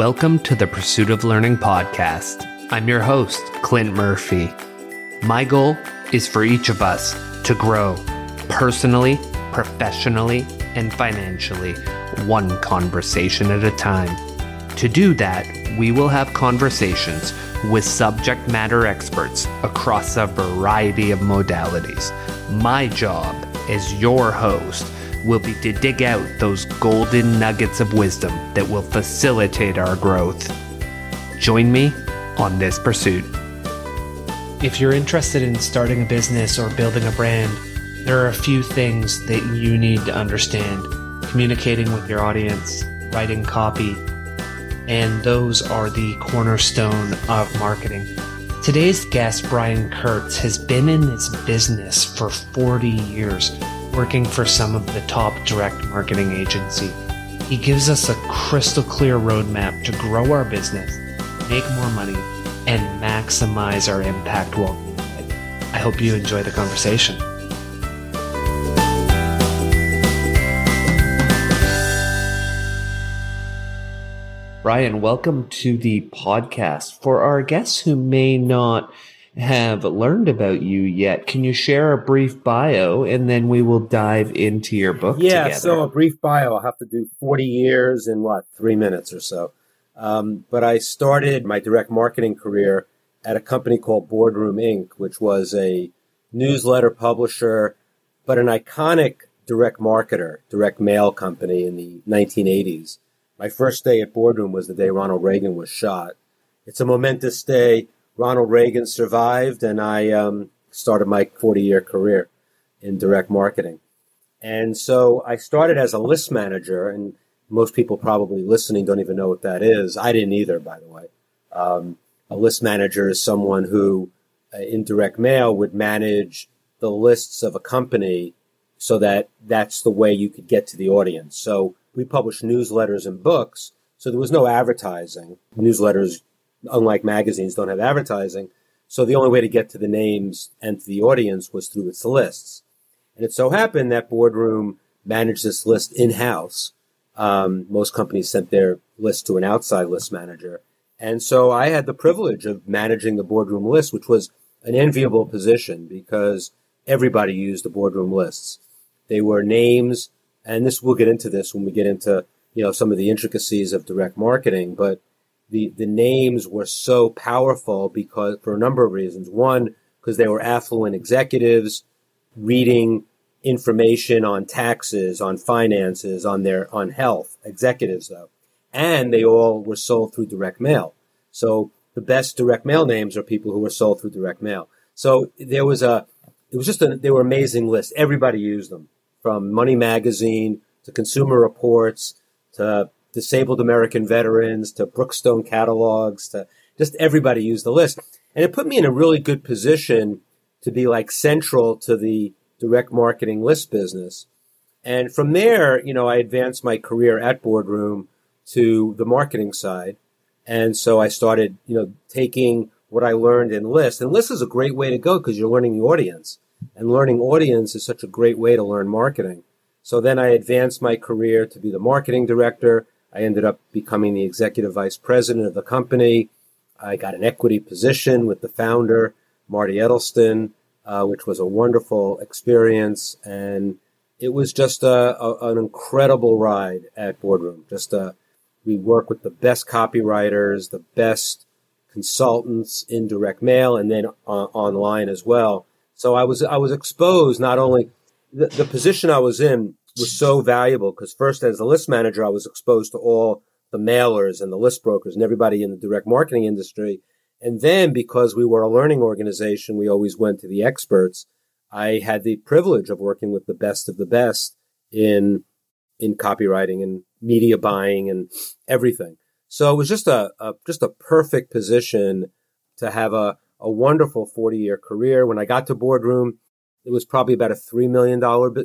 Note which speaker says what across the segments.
Speaker 1: Welcome to the Pursuit of Learning podcast. I'm your host, Clint Murphy. My goal is for each of us to grow personally, professionally, and financially, one conversation at a time. To do that, we will have conversations with subject matter experts across a variety of modalities. My job as your host will be to dig out those golden nuggets of wisdom that will facilitate our growth. Join me on this pursuit. If you're interested in starting a business or building a brand, there are a few things that you need to understand communicating with your audience, writing copy, and those are the cornerstone of marketing. Today's guest, Brian Kurtz, has been in this business for 40 years working for some of the top direct marketing agency. He gives us a crystal clear roadmap to grow our business, make more money, and maximize our impact while. I hope you enjoy the conversation. Brian, welcome to the podcast. For our guests who may not have learned about you yet. Can you share a brief bio and then we will dive into your book
Speaker 2: yeah,
Speaker 1: together?
Speaker 2: so a brief bio. I'll have to do 40 years in what, three minutes or so. Um, but I started my direct marketing career at a company called Boardroom Inc., which was a newsletter publisher, but an iconic direct marketer, direct mail company in the 1980s. My first day at Boardroom was the day Ronald Reagan was shot. It's a momentous day Ronald Reagan survived, and I um, started my 40 year career in direct marketing. And so I started as a list manager, and most people probably listening don't even know what that is. I didn't either, by the way. Um, a list manager is someone who, uh, in direct mail, would manage the lists of a company so that that's the way you could get to the audience. So we published newsletters and books, so there was no advertising. Newsletters unlike magazines, don't have advertising. So the only way to get to the names and to the audience was through its lists. And it so happened that Boardroom managed this list in house. Um, most companies sent their list to an outside list manager. And so I had the privilege of managing the boardroom list, which was an enviable position because everybody used the boardroom lists. They were names, and this we'll get into this when we get into you know some of the intricacies of direct marketing, but the, the names were so powerful because for a number of reasons. One, because they were affluent executives reading information on taxes, on finances, on their, on health, executives though. And they all were sold through direct mail. So the best direct mail names are people who were sold through direct mail. So there was a, it was just a, they were amazing lists. Everybody used them from Money Magazine to Consumer Reports to disabled American veterans to Brookstone catalogs to just everybody used the list. And it put me in a really good position to be like central to the direct marketing list business. And from there, you know, I advanced my career at Boardroom to the marketing side. And so I started, you know, taking what I learned in list. And list is a great way to go because you're learning the audience. And learning audience is such a great way to learn marketing. So then I advanced my career to be the marketing director. I ended up becoming the executive vice president of the company. I got an equity position with the founder, Marty Edelston, uh, which was a wonderful experience. And it was just a, a, an incredible ride at Boardroom. Just a, uh, we work with the best copywriters, the best consultants in direct mail, and then uh, online as well. So I was I was exposed not only the, the position I was in was so valuable because first as a list manager, I was exposed to all the mailers and the list brokers and everybody in the direct marketing industry. And then because we were a learning organization, we always went to the experts. I had the privilege of working with the best of the best in, in copywriting and media buying and everything. So it was just a, a just a perfect position to have a, a wonderful 40 year career. When I got to boardroom, it was probably about a $3 million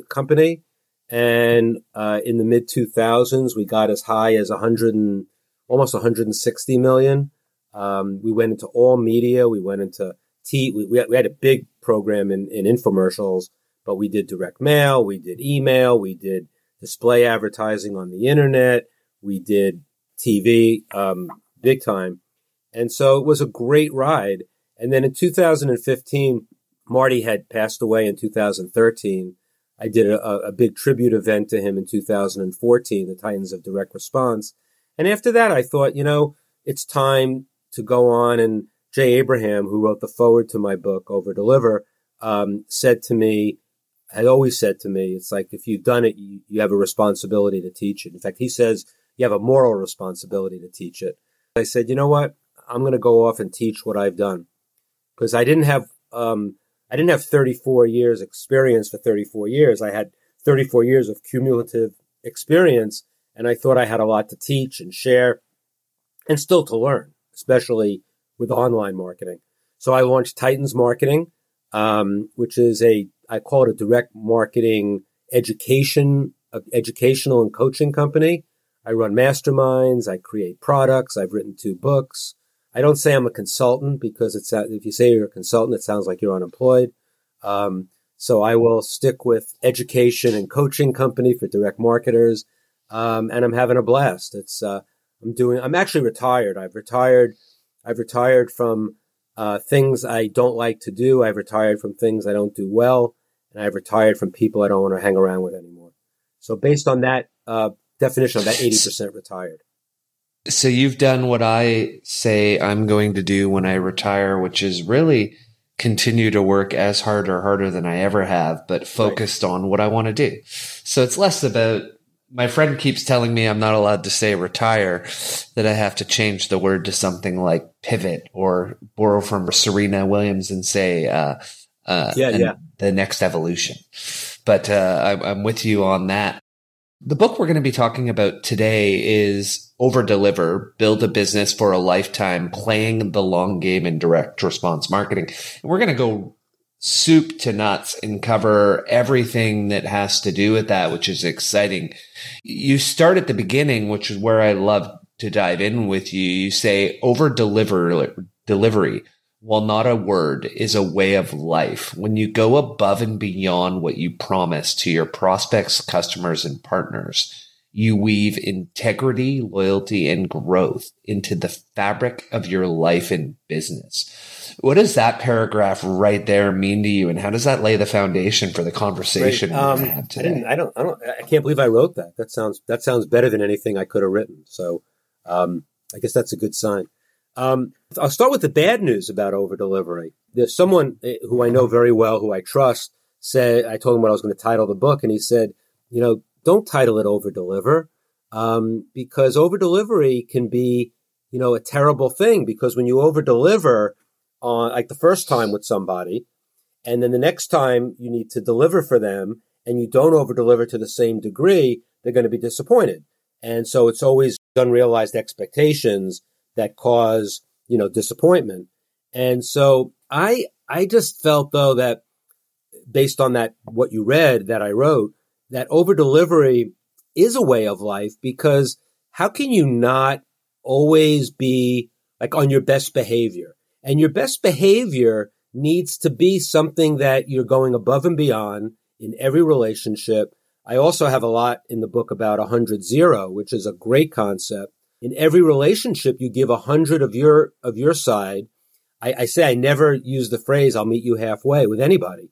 Speaker 2: company. And uh, in the mid 2000s, we got as high as 100 and almost 160 million. Um, we went into all media. We went into T. We, we, had, we had a big program in, in infomercials, but we did direct mail. We did email. We did display advertising on the internet. We did TV, um, big time. And so it was a great ride. And then in 2015, Marty had passed away in 2013. I did a, a big tribute event to him in 2014, the Titans of Direct Response. And after that, I thought, you know, it's time to go on. And Jay Abraham, who wrote the foreword to my book, Over Deliver, um, said to me, had always said to me, it's like if you've done it, you, you have a responsibility to teach it. In fact, he says you have a moral responsibility to teach it. I said, you know what? I'm going to go off and teach what I've done because I didn't have, um, I didn't have 34 years experience for 34 years. I had 34 years of cumulative experience and I thought I had a lot to teach and share and still to learn, especially with online marketing. So I launched Titans Marketing, um, which is a, I call it a direct marketing education, uh, educational and coaching company. I run masterminds. I create products. I've written two books. I don't say I'm a consultant because it's if you say you're a consultant, it sounds like you're unemployed. Um, so I will stick with education and coaching company for direct marketers, um, and I'm having a blast. It's uh, I'm doing. I'm actually retired. I've retired. I've retired from uh, things I don't like to do. I've retired from things I don't do well, and I've retired from people I don't want to hang around with anymore. So based on that uh, definition of that, eighty percent retired.
Speaker 1: So you've done what I say I'm going to do when I retire, which is really continue to work as hard or harder than I ever have, but focused right. on what I want to do. So it's less about my friend keeps telling me I'm not allowed to say retire, that I have to change the word to something like pivot or borrow from Serena Williams and say, uh, uh, yeah, yeah. the next evolution. But, uh, I, I'm with you on that. The book we're going to be talking about today is Over Deliver, Build a Business for a Lifetime, Playing the Long Game in Direct Response Marketing. And we're going to go soup to nuts and cover everything that has to do with that, which is exciting. You start at the beginning, which is where I love to dive in with you. You say over deliver delivery while not a word, is a way of life. When you go above and beyond what you promise to your prospects, customers, and partners, you weave integrity, loyalty, and growth into the fabric of your life and business. What does that paragraph right there mean to you, and how does that lay the foundation for the conversation right. um, we have today?
Speaker 2: I, I, don't, I don't, I can't believe I wrote that. That sounds, that sounds better than anything I could have written. So, um, I guess that's a good sign. Um, I'll start with the bad news about over delivery. There's someone eh, who I know very well, who I trust, said, I told him what I was going to title the book, and he said, you know, don't title it over deliver, um, because over delivery can be, you know, a terrible thing because when you over deliver on, like the first time with somebody, and then the next time you need to deliver for them and you don't over deliver to the same degree, they're going to be disappointed. And so it's always unrealized expectations that cause, you know, disappointment. And so I, I just felt though that based on that, what you read that I wrote, that over delivery is a way of life because how can you not always be like on your best behavior? And your best behavior needs to be something that you're going above and beyond in every relationship. I also have a lot in the book about 100 zero, which is a great concept in every relationship, you give a hundred of your, of your side. I, I say I never use the phrase, I'll meet you halfway with anybody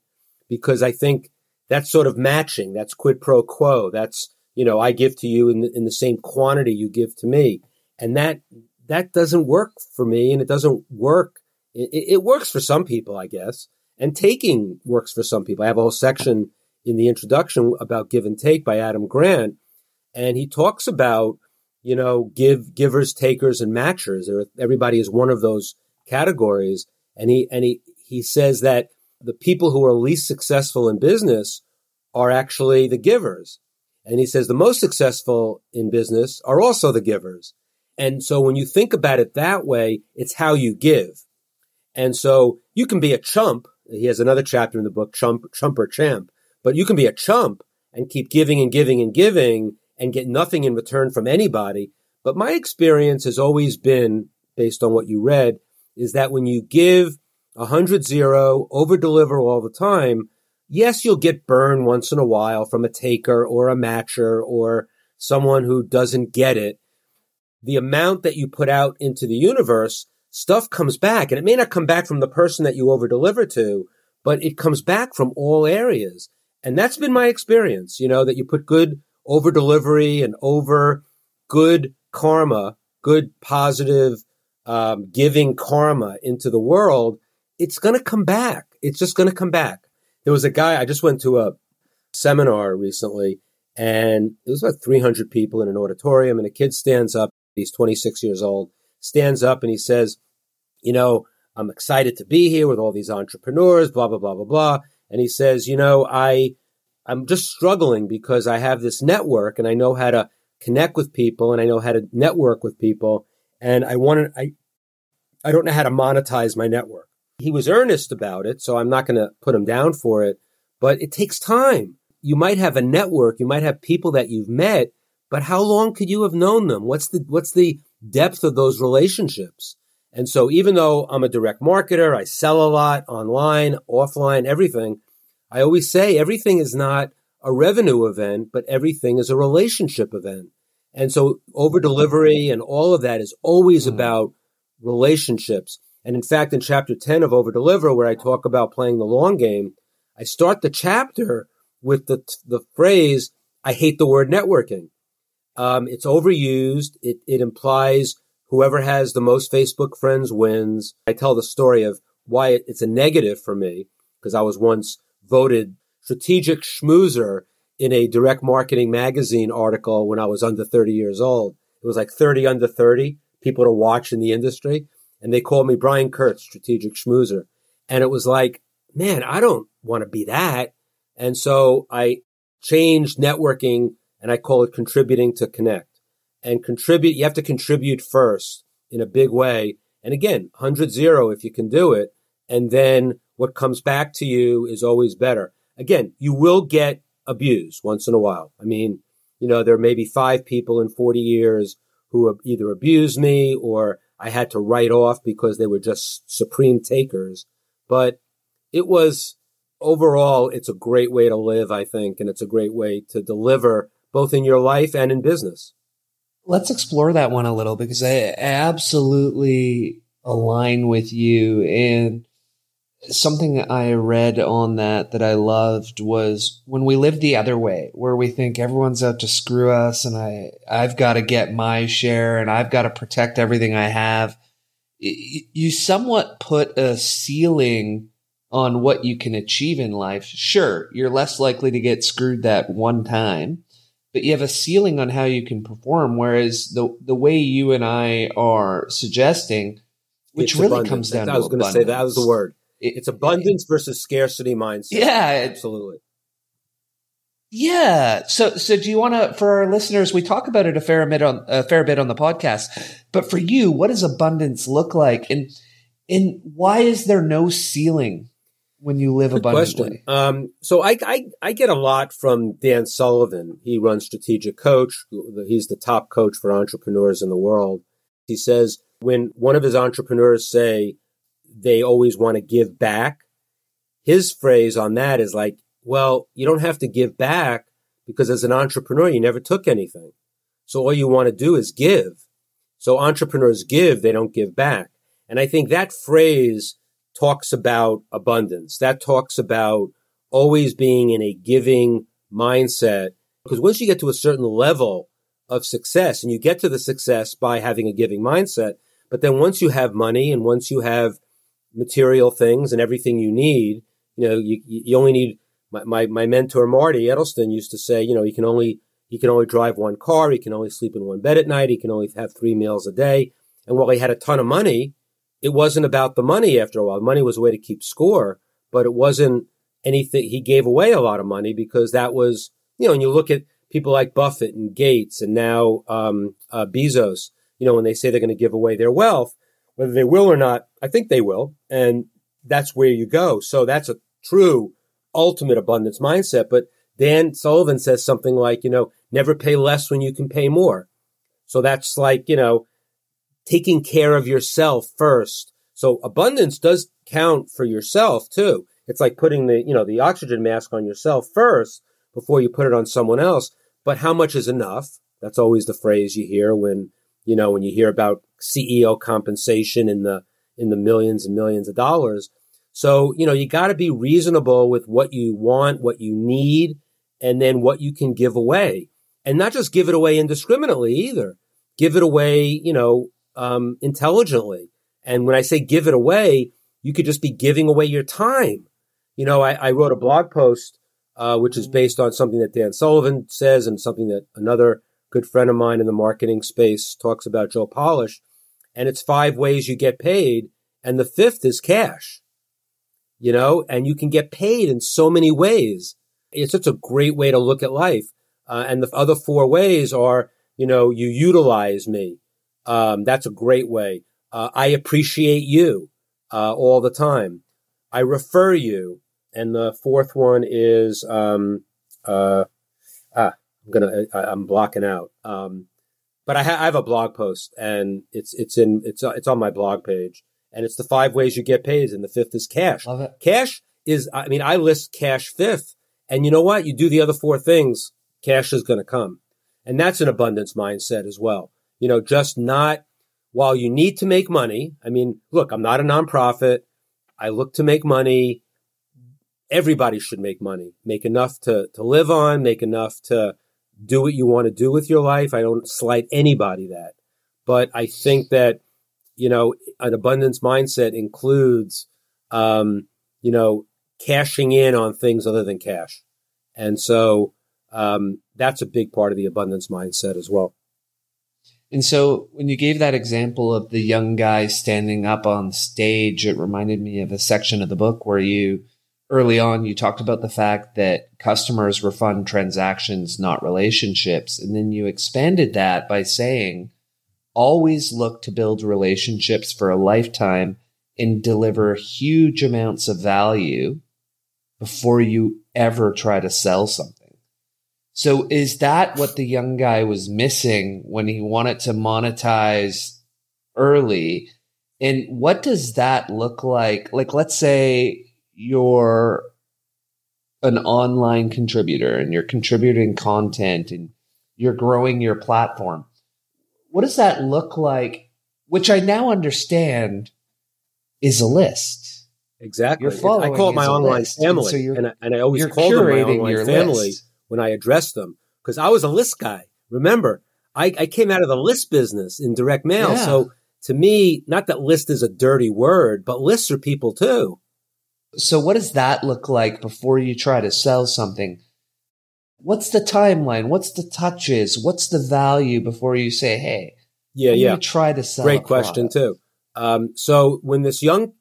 Speaker 2: because I think that's sort of matching. That's quid pro quo. That's, you know, I give to you in the, in the same quantity you give to me. And that, that doesn't work for me and it doesn't work. It, it works for some people, I guess. And taking works for some people. I have a whole section in the introduction about give and take by Adam Grant. And he talks about you know, give givers, takers, and matchers. Everybody is one of those categories. And he and he he says that the people who are least successful in business are actually the givers. And he says the most successful in business are also the givers. And so when you think about it that way, it's how you give. And so you can be a chump. He has another chapter in the book, chump, chump or champ, but you can be a chump and keep giving and giving and giving and get nothing in return from anybody. But my experience has always been, based on what you read, is that when you give a hundred zero, over deliver all the time, yes, you'll get burned once in a while from a taker or a matcher or someone who doesn't get it. the amount that you put out into the universe, stuff comes back. And it may not come back from the person that you over deliver to, but it comes back from all areas. And that's been my experience, you know, that you put good over delivery and over good karma, good positive, um, giving karma into the world. It's going to come back. It's just going to come back. There was a guy, I just went to a seminar recently and it was about 300 people in an auditorium and a kid stands up. He's 26 years old, stands up and he says, you know, I'm excited to be here with all these entrepreneurs, blah, blah, blah, blah, blah. And he says, you know, I, I'm just struggling because I have this network and I know how to connect with people and I know how to network with people. And I want to, I, I don't know how to monetize my network. He was earnest about it. So I'm not going to put him down for it, but it takes time. You might have a network. You might have people that you've met, but how long could you have known them? What's the, what's the depth of those relationships? And so even though I'm a direct marketer, I sell a lot online, offline, everything. I always say everything is not a revenue event, but everything is a relationship event. And so over delivery and all of that is always mm. about relationships. And in fact, in chapter 10 of over deliver, where I talk about playing the long game, I start the chapter with the, the phrase, I hate the word networking. Um, it's overused. It, it implies whoever has the most Facebook friends wins. I tell the story of why it's a negative for me because I was once voted strategic schmoozer in a direct marketing magazine article when I was under 30 years old. It was like 30 under 30 people to watch in the industry. And they called me Brian Kurtz, strategic schmoozer. And it was like, man, I don't want to be that. And so I changed networking and I call it contributing to connect and contribute. You have to contribute first in a big way. And again, 100 zero if you can do it. And then what comes back to you is always better. Again, you will get abused once in a while. I mean, you know, there may be five people in 40 years who have either abused me or I had to write off because they were just supreme takers. But it was overall, it's a great way to live, I think, and it's a great way to deliver both in your life and in business.
Speaker 1: Let's explore that one a little because I absolutely align with you. And something I read on that that I loved was when we live the other way, where we think everyone's out to screw us and I, I've got to get my share and I've got to protect everything I have. You somewhat put a ceiling on what you can achieve in life. Sure, you're less likely to get screwed that one time, but you have a ceiling on how you can perform. Whereas the the way you and I are suggesting, which it's really abundance. comes down to I
Speaker 2: was
Speaker 1: going
Speaker 2: to say that was the word. It, it's abundance versus scarcity mindset.
Speaker 1: Yeah,
Speaker 2: absolutely.
Speaker 1: Yeah. So, so do you want to, for our listeners, we talk about it a fair bit on a fair bit on the podcast, but for you, what does abundance look like, and and why is there no ceiling when you live Good abundantly?
Speaker 2: Um, so I, I, I get a lot from Dan Sullivan. He runs Strategic Coach. He's the top coach for entrepreneurs in the world. He says when one of his entrepreneurs say they always want to give back, his phrase on that is like, well, you don't have to give back because as an entrepreneur, you never took anything. So all you want to do is give. So entrepreneurs give, they don't give back. And I think that phrase talks about abundance. That talks about always being in a giving mindset. Because once you get to a certain level of success and you get to the success by having a giving mindset, but then once you have money and once you have material things and everything you need, you know, you, you only need my, my, my mentor, Marty Edelston used to say, you know, you can only, he can only drive one car. He can only sleep in one bed at night. He can only have three meals a day. And while he had a ton of money, it wasn't about the money after a while. Money was a way to keep score, but it wasn't anything. He gave away a lot of money because that was, you know, and you look at people like Buffett and Gates and now um, uh, Bezos, you know, when they say they're going to give away their wealth, whether they will or not, I think they will. And that's where you go. So that's a true ultimate abundance mindset. But Dan Sullivan says something like, you know, never pay less when you can pay more. So that's like, you know, taking care of yourself first. So abundance does count for yourself too. It's like putting the, you know, the oxygen mask on yourself first before you put it on someone else. But how much is enough? That's always the phrase you hear when You know, when you hear about CEO compensation in the, in the millions and millions of dollars. So, you know, you got to be reasonable with what you want, what you need, and then what you can give away. And not just give it away indiscriminately either. Give it away, you know, um, intelligently. And when I say give it away, you could just be giving away your time. You know, I, I wrote a blog post, uh, which is based on something that Dan Sullivan says and something that another good friend of mine in the marketing space talks about, Joe Polish. And it's five ways you get paid. And the fifth is cash, you know, and you can get paid in so many ways. It's such a great way to look at life. Uh, and the other four ways are, you know, you utilize me. Um, that's a great way. Uh, I appreciate you uh, all the time. I refer you. And the fourth one is, um, uh, ah, I'm gonna, I, am blocking out. Um, but I, ha- I, have a blog post and it's, it's in, it's, it's on my blog page and it's the five ways you get paid. And the fifth is cash.
Speaker 1: Love it.
Speaker 2: Cash is, I mean, I list cash fifth and you know what? You do the other four things, cash is going to come. And that's an abundance mindset as well. You know, just not while you need to make money. I mean, look, I'm not a nonprofit. I look to make money. Everybody should make money, make enough to, to live on, make enough to do what you want to do with your life. I don't slight anybody that, but I think that, you know, an abundance mindset includes, um, you know, cashing in on things other than cash. And so, um, that's a big part of the abundance mindset as well.
Speaker 1: And so when you gave that example of the young guy standing up on stage, it reminded me of a section of the book where you early on you talked about the fact that customers refund transactions, not relationships. And then you expanded that by saying always look to build relationships for a lifetime and deliver huge amounts of value before you ever try to sell something. So is that what the young guy was missing when he wanted to monetize early? And what does that look like? Like, let's say you're an online contributor and you're contributing content and you're growing your platform. What does that look like? Which I now understand is a list.
Speaker 2: Exactly. I call it my online list. family. And, so and, I, and I always call them my online family. List when I address them because I was a list guy. Remember, I, I came out of the list business in direct mail. Yeah. So to me, not that list is a dirty word, but lists are people too. So what does that look like before you try to sell something? What's the timeline? What's the touches? What's the value before you say, "Hey, yeah, yeah, try to sell"? Great question too. Um, so when this young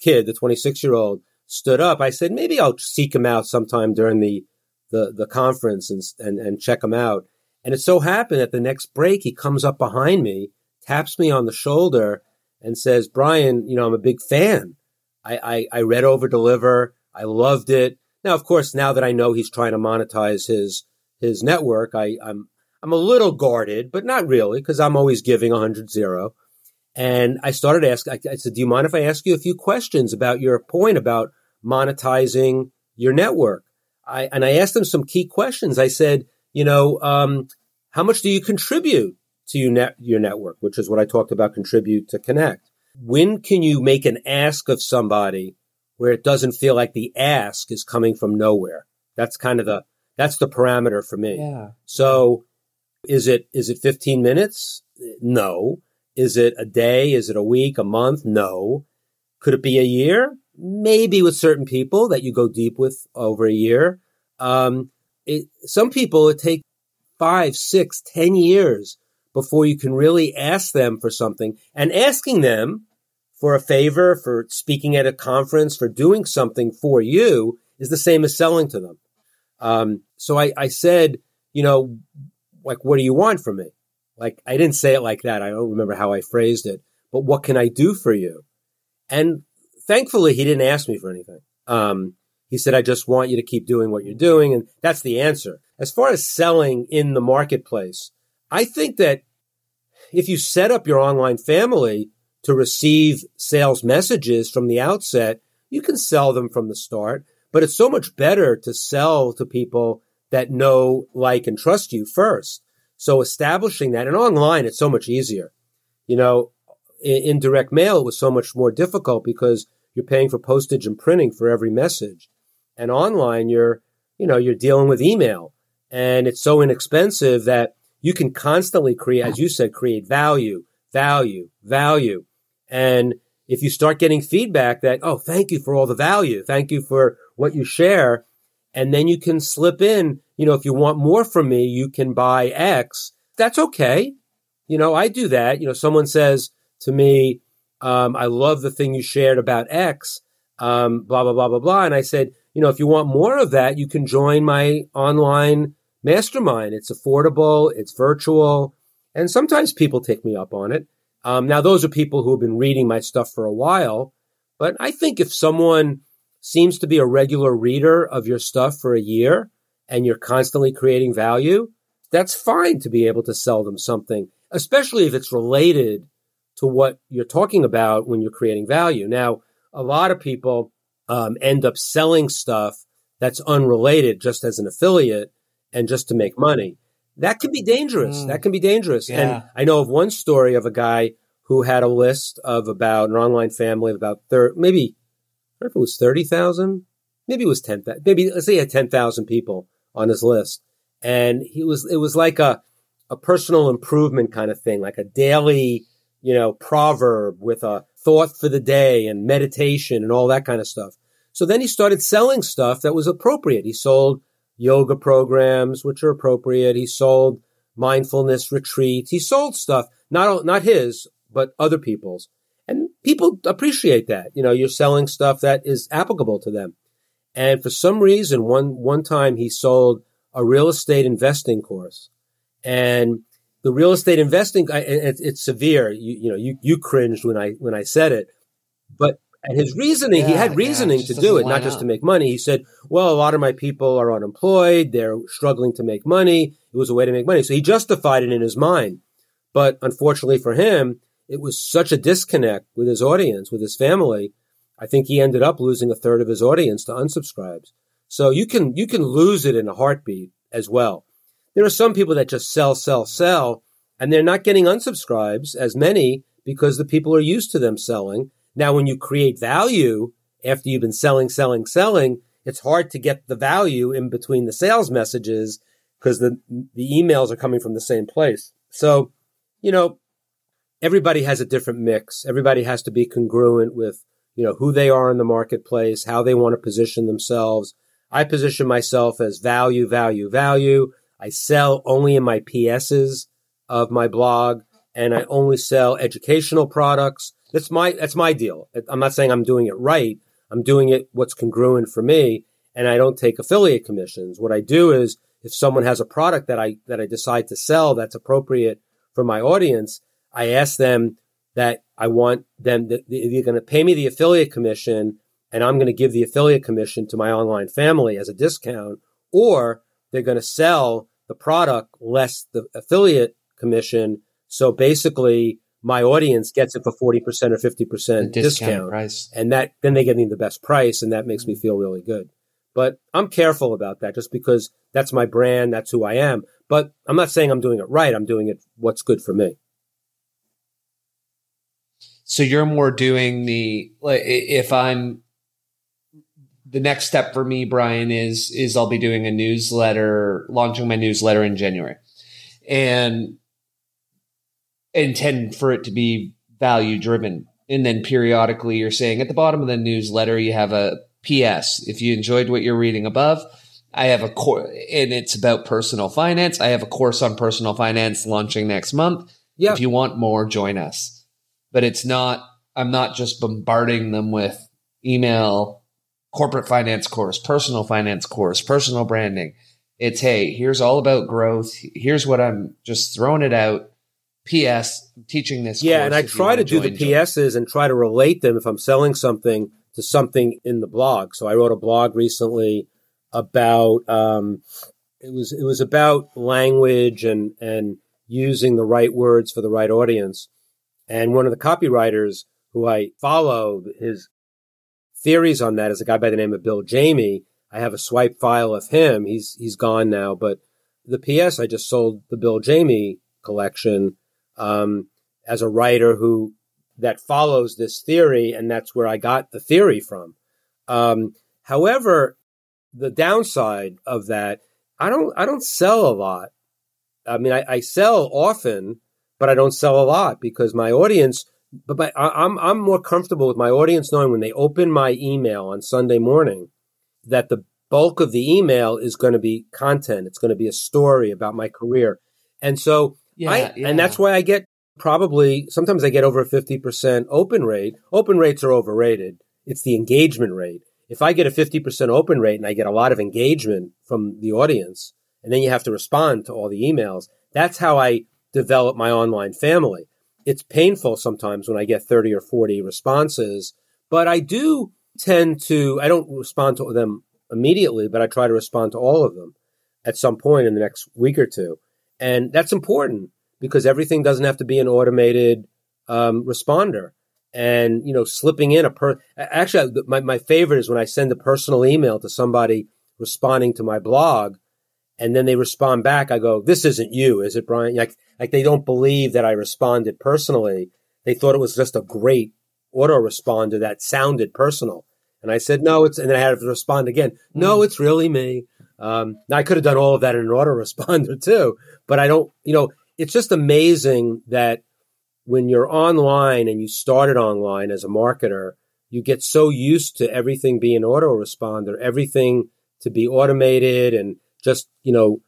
Speaker 2: kid, the 26 year old, stood up, I said maybe I'll seek him out sometime during the the the conference and and and check him out. And it so happened at the next break, he comes up behind me, taps me on the shoulder, and says, "Brian, you know, I'm a big fan. I I, I read Over Deliver. I loved it. Now, of course, now that I know he's trying to monetize his his network, I, I'm I'm a little guarded, but not really, because I'm always giving 100 zero. And I started asking, I, I said, do you mind if I ask you a few questions about your point about monetizing your network? I, and I asked him some key questions. I said, you know, um, how much do you contribute to your net, your network, which is what I talked about, contribute to connect. When can you make an ask of somebody where it doesn't feel like the ask is coming from nowhere? That's kind of the, that's the parameter for me.
Speaker 1: Yeah.
Speaker 2: So is it, is it 15 minutes? No. Is it a day? Is it a week, a month? No. Could it be a year? maybe with certain people that you go deep with over a year. Um, it, some people it take five, six, ten years before you can really ask them for something. And asking them for a favor, for speaking at a conference, for doing something for you is the same as selling to them. Um, so I, I said, you know, like, what do you want from me? Like, I didn't say it like that. I don't remember how I phrased it, but what can I do for you? And thankfully, he didn't ask me for anything. Um, he said, I just want you to keep doing what you're doing. And that's the answer. As far as selling in the marketplace, I think that if you set up your online family to receive sales messages from the outset, you can sell them from the start, but it's so much better to sell to people that know, like, and trust you first. So establishing that and online, it's so much easier. You know, in, in direct mail, it was so much more difficult because you're paying for postage and printing for every message. And online, you're, you know, you're dealing with email and it's so inexpensive that you can constantly create, as you said, create value, value, value. And if you start getting feedback that, oh, thank you for all the value. Thank you for what you share. And then you can slip in, you know, if you want more from me, you can buy X. That's okay. You know, I do that. You know, someone says to me, um, I love the thing you shared about X, um, blah, blah, blah, blah, blah. And I said, you know, if you want more of that, you can join my online mastermind. It's affordable. It's virtual. And sometimes people take me up on it. Um, now, those are people who have been reading my stuff for a while. But I think if someone seems to be a regular reader of your stuff for a year and you're constantly creating value, that's fine to be able to sell them something, especially if it's related to what you're talking about when you're creating value. Now, a lot of people um, end up selling stuff that's unrelated just as an affiliate and just to make money. That can be dangerous. Mm. That can be dangerous. Yeah. And I know of one story of a guy who had a list of about an online family of about 30, maybe, I don't know if it was 30,000, maybe it was 10,000, maybe let's say he had 10,000 people on his list. And he was, it was like a, a personal improvement kind of thing, like a daily, you know, proverb with a thought for the day and meditation and all that kind of stuff. So then he started selling stuff that was appropriate. He sold yoga programs, which are appropriate. He sold mindfulness retreats. He sold stuff, not, not his, but other people's. And people appreciate that. You know, you're selling stuff that is applicable to them. And for some reason, one, one time he sold a real estate investing course and the real estate investing, it, it's severe. You, you know, you, you cringed when I, when I said it, but and his reasoning, yeah, he had reasoning yeah, to do it, not just to make money. He said, well, a lot of my people are unemployed. They're struggling to make money. It was a way to make money. So he justified it in his mind. But unfortunately for him, it was such a disconnect with his audience, with his family. I think he ended up losing a third of his audience to unsubscribes. So you can, you can lose it in a heartbeat as well. There are some people that just sell, sell, sell, and they're not getting unsubscribes as many because the people are used to them selling now, when you create value after you've been selling, selling, selling, it's hard to get the value in between the sales messages because the, the emails are coming from the same place. So, you know, everybody has a different mix. Everybody has to be congruent with, you know, who they are in the marketplace, how they want to position themselves. I position myself as value, value, value. I sell only in my PSs of my blog and I only sell educational products. That's my that's my deal. I'm not saying I'm doing it right. I'm doing it what's congruent for me, and I don't take affiliate commissions. What I do is if someone has a product that I that I decide to sell that's appropriate for my audience, I ask them that I want them that they're going to pay me the affiliate commission, and I'm going to give the affiliate commission to my online family as a discount, or they're going to sell the product less the affiliate commission. So basically, my audience gets it for 40% or 50% discount
Speaker 1: price.
Speaker 2: And that, then they get me the best price and that makes me feel really good. But I'm careful about that just because that's my brand. That's who I am. But I'm not saying I'm doing it right. I'm doing it what's good for me.
Speaker 1: So you're more doing the, like, if I'm, the next step for me, Brian, is, is I'll be doing a newsletter, launching my newsletter in January. And intend for it to be value driven. And then periodically you're saying at the bottom of the newsletter, you have a PS. If you enjoyed what you're reading above, I have a course and it's about personal finance. I have a course on personal finance launching next month. Yep. If you want more, join us. But it's not, I'm not just bombarding them with email, corporate finance course, personal finance course, personal branding. It's, hey, here's all about growth. Here's what I'm just throwing it out PS teaching this.
Speaker 2: Yeah, and I try to do the PSs and try to relate them if I'm selling something to something in the blog. So I wrote a blog recently about um, it was it was about language and and using the right words for the right audience. And one of the copywriters who I follow, his theories on that is a guy by the name of Bill Jayme. I have a swipe file of him. He's he's gone now, but the PS, I just sold the Bill Jayme collection um, as a writer who that follows this theory, and that's where I got the theory from. Um, however, the downside of that, I don't I don't sell a lot. I mean, I, I sell often, but I don't sell a lot because my audience. But, but I, I'm I'm more comfortable with my audience knowing when they open my email on Sunday morning that the bulk of the email is going to be content. It's going to be a story about my career, and so yeah, I yeah. and that's why I get probably sometimes I get over a fifty percent open rate. Open rates are overrated. It's the engagement rate if I get a 50% open rate and I get a lot of engagement from the audience, and then you have to respond to all the emails, that's how I develop my online family. It's painful sometimes when I get 30 or 40 responses, but I do tend to, I don't respond to them immediately, but I try to respond to all of them at some point in the next week or two. And that's important because everything doesn't have to be an automated um, responder. And you know slipping in a per actually my, my favorite is when i send a personal email to somebody responding to my blog and then they respond back. I go this isn't you is it brian? Like like they don't believe that i responded personally. They thought it was just a great autoresponder that sounded personal. And i said no it's and then i had to respond again. No mm. it's really me um, now i could have done all of that in an autoresponder too but i don't you know it's just amazing that when you're online and you started online as a marketer, you get so used to everything being autoresponder, everything to be automated and just, you know,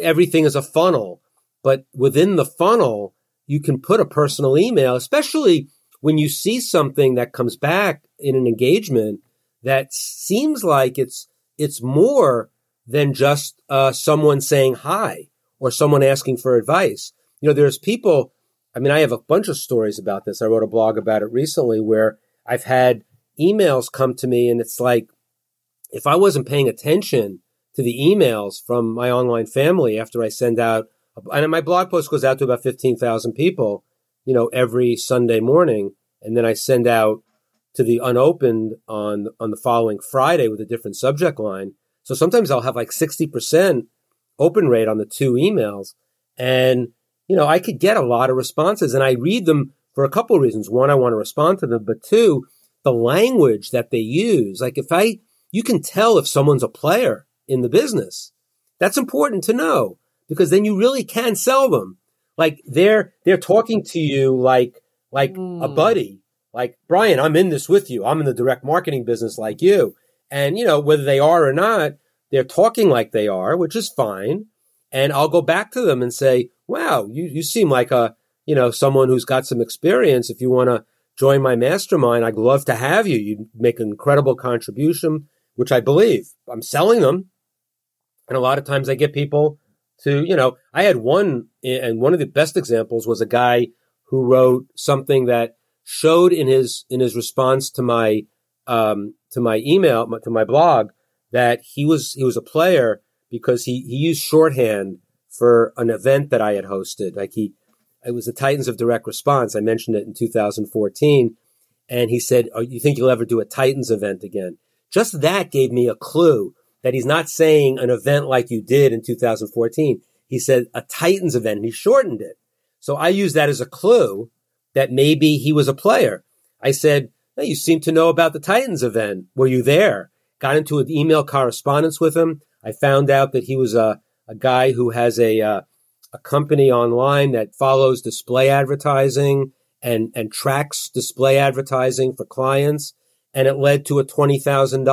Speaker 2: everything is a funnel. But within the funnel, you can put a personal email, especially when you see something that comes back in an engagement that seems like it's, it's more than just uh, someone saying hi or someone asking for advice. You know, there's people I mean, I have a bunch of stories about this. I wrote a blog about it recently where I've had emails come to me and it's like, if I wasn't paying attention to the emails from my online family after I send out, and my blog post goes out to about 15,000 people, you know, every Sunday morning. And then I send out to the unopened on, on the following Friday with a different subject line. So sometimes I'll have like 60% open rate on the two emails. And you know, I could get a lot of responses and I read them for a couple of reasons. One, I want to respond to them, but two, the language that they use. Like if I, you can tell if someone's a player in the business. That's important to know because then you really can sell them. Like they're, they're talking to you like, like mm. a buddy. Like, Brian, I'm in this with you. I'm in the direct marketing business like you. And, you know, whether they are or not, they're talking like they are, which is fine. And I'll go back to them and say, wow, you, you seem like a, you know, someone who's got some experience. If you want to join my mastermind, I'd love to have you. You make an incredible contribution, which I believe. I'm selling them. And a lot of times I get people to, you know, I had one, and one of the best examples was a guy who wrote something that showed in his, in his response to my, um, to my email, to my blog, that he was, he was a player because he, he used shorthand for an event that I had hosted. Like he, it was the Titans of Direct Response. I mentioned it in 2014. And he said, oh, you think you'll ever do a Titans event again? Just that gave me a clue that he's not saying an event like you did in 2014. He said a Titans event and he shortened it. So I used that as a clue that maybe he was a player. I said, hey, you seem to know about the Titans event. Were you there? Got into an email correspondence with him. I found out that he was a, a guy who has a uh, a company online that follows display advertising and and tracks display advertising for clients, and it led to a twenty thousand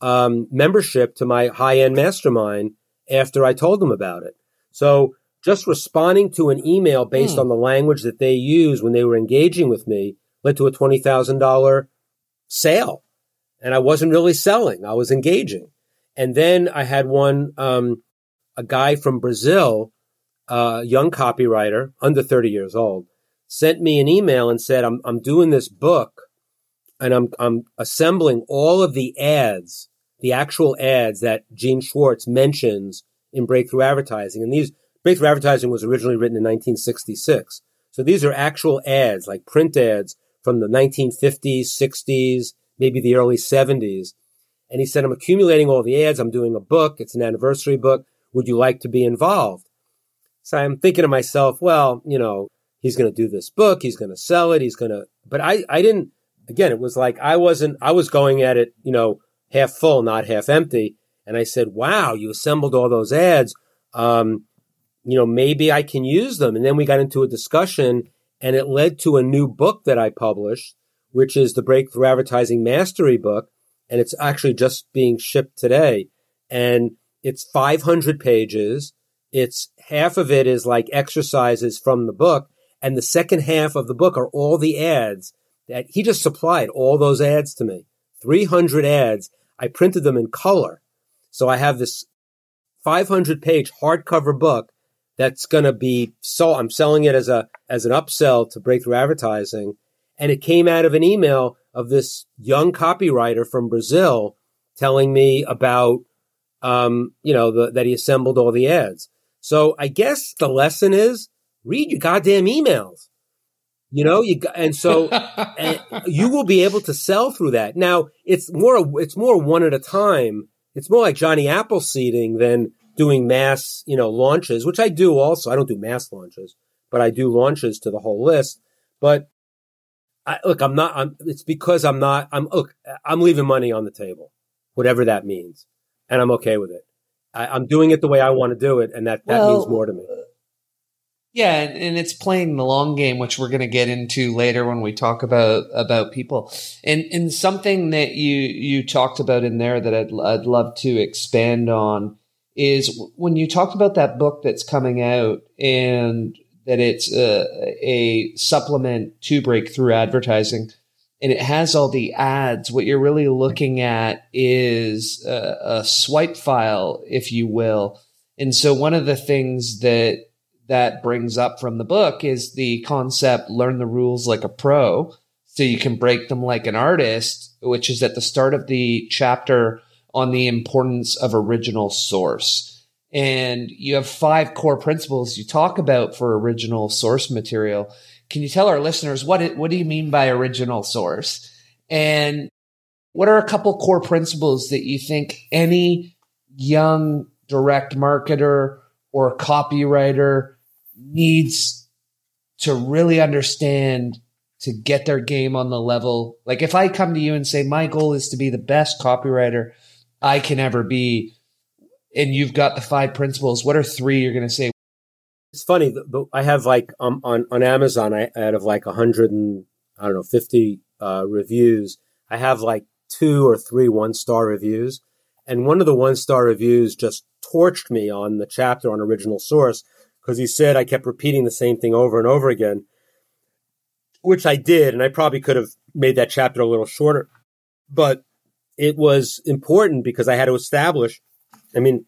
Speaker 2: um, membership to my high end mastermind after I told them about it. So just responding to an email based mm. on the language that they use when they were engaging with me led to a twenty thousand dollar sale, and I wasn't really selling; I was engaging. And then I had one um, a guy from Brazil, a young copywriter, under 30 years old, sent me an email and said, I'm, I'm doing this book and I'm, I'm assembling all of the ads, the actual ads that Gene Schwartz mentions in breakthrough advertising. And these breakthrough advertising was originally written in 1966. So these are actual ads, like print ads from the 1950s, 60s, maybe the early 70s. And he said, I'm accumulating all the ads. I'm doing a book. It's an anniversary book Would you like to be involved? So I'm thinking to myself, well, you know, he's going to do this book. He's going to sell it. He's going to, but I, I didn't, again, it was like I wasn't, I was going at it, you know, half full, not half empty. And I said, wow, you assembled all those ads. Um, you know, maybe I can use them. And then we got into a discussion and it led to a new book that I published, which is the Breakthrough Advertising Mastery book. And it's actually just being shipped today. And it's 500 pages. It's half of it is like exercises from the book. And the second half of the book are all the ads that he just supplied all those ads to me. 300 ads. I printed them in color. So I have this 500 page hardcover book that's going to be so I'm selling it as a as an upsell to breakthrough advertising and it came out of an email of this young copywriter from Brazil telling me about um, you know the, that he assembled all the ads. So I guess the lesson is read your goddamn emails. You know, you and so and you will be able to sell through that. Now it's more it's more one at a time. It's more like Johnny Appleseeding than doing mass, you know, launches, which I do also. I don't do mass launches, but I do launches to the whole list. But I, look, I'm not, I'm, it's because I'm not, I'm, look, I'm leaving money on the table, whatever that means. And I'm okay with it. I, am doing it the way I want to do it. And that, that well, means more to me.
Speaker 1: Yeah, and, it's playing the long game, which we're going to get into later when we talk about about people. And and something that you you talked about in there that I'd I'd love to expand on is when you talked about that book that's coming out and that it's a, a supplement to breakthrough advertising and it has all the ads. What you're really looking at is a, a swipe file, if you will. And so one of the things that that brings up from the book is the concept learn the rules like a pro so you can break them like an artist, which is at the start of the chapter on the importance of original source. And you have five core principles you talk about for original source material. Can you tell our listeners what it, what do you mean by original source? And what are a couple core principles that you think any young direct marketer or copywriter needs to really understand to get their game on the level? Like if I come to you and say, my goal is to be the best copywriter I can ever be. And you've got the five principles. What are three you're going to say?
Speaker 2: It's funny. I have like um, on on Amazon, I out of like a hundred and I don't know fifty uh, reviews, I have like two or three one star reviews, and one of the one star reviews just torched me on the chapter on original source because he said I kept repeating the same thing over and over again, which I did, and I probably could have made that chapter a little shorter, but it was important because I had to establish, I mean,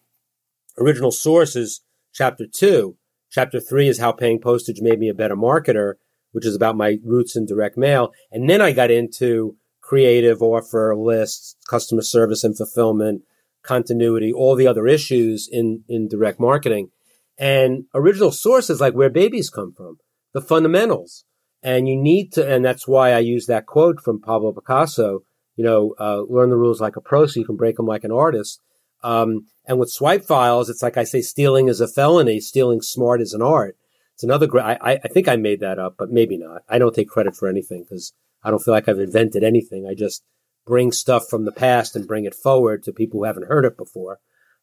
Speaker 2: original source is chapter two. Chapter three is how paying postage made me a better marketer, which is about my roots in direct mail. And then I got into creative offer lists, customer service and fulfillment, continuity, all the other issues in, in direct marketing. And original source is like where babies come from, the fundamentals. And you need to, and that's why I use that quote from Pablo Picasso you know, uh, learn the rules like a pro so you can break them like an artist. Um, and with swipe files, it's like I say, stealing is a felony. Stealing smart is an art. It's another great, I, I think I made that up, but maybe not. I don't take credit for anything because I don't feel like I've invented anything. I just bring stuff from the past and bring it forward to people who haven't heard it before.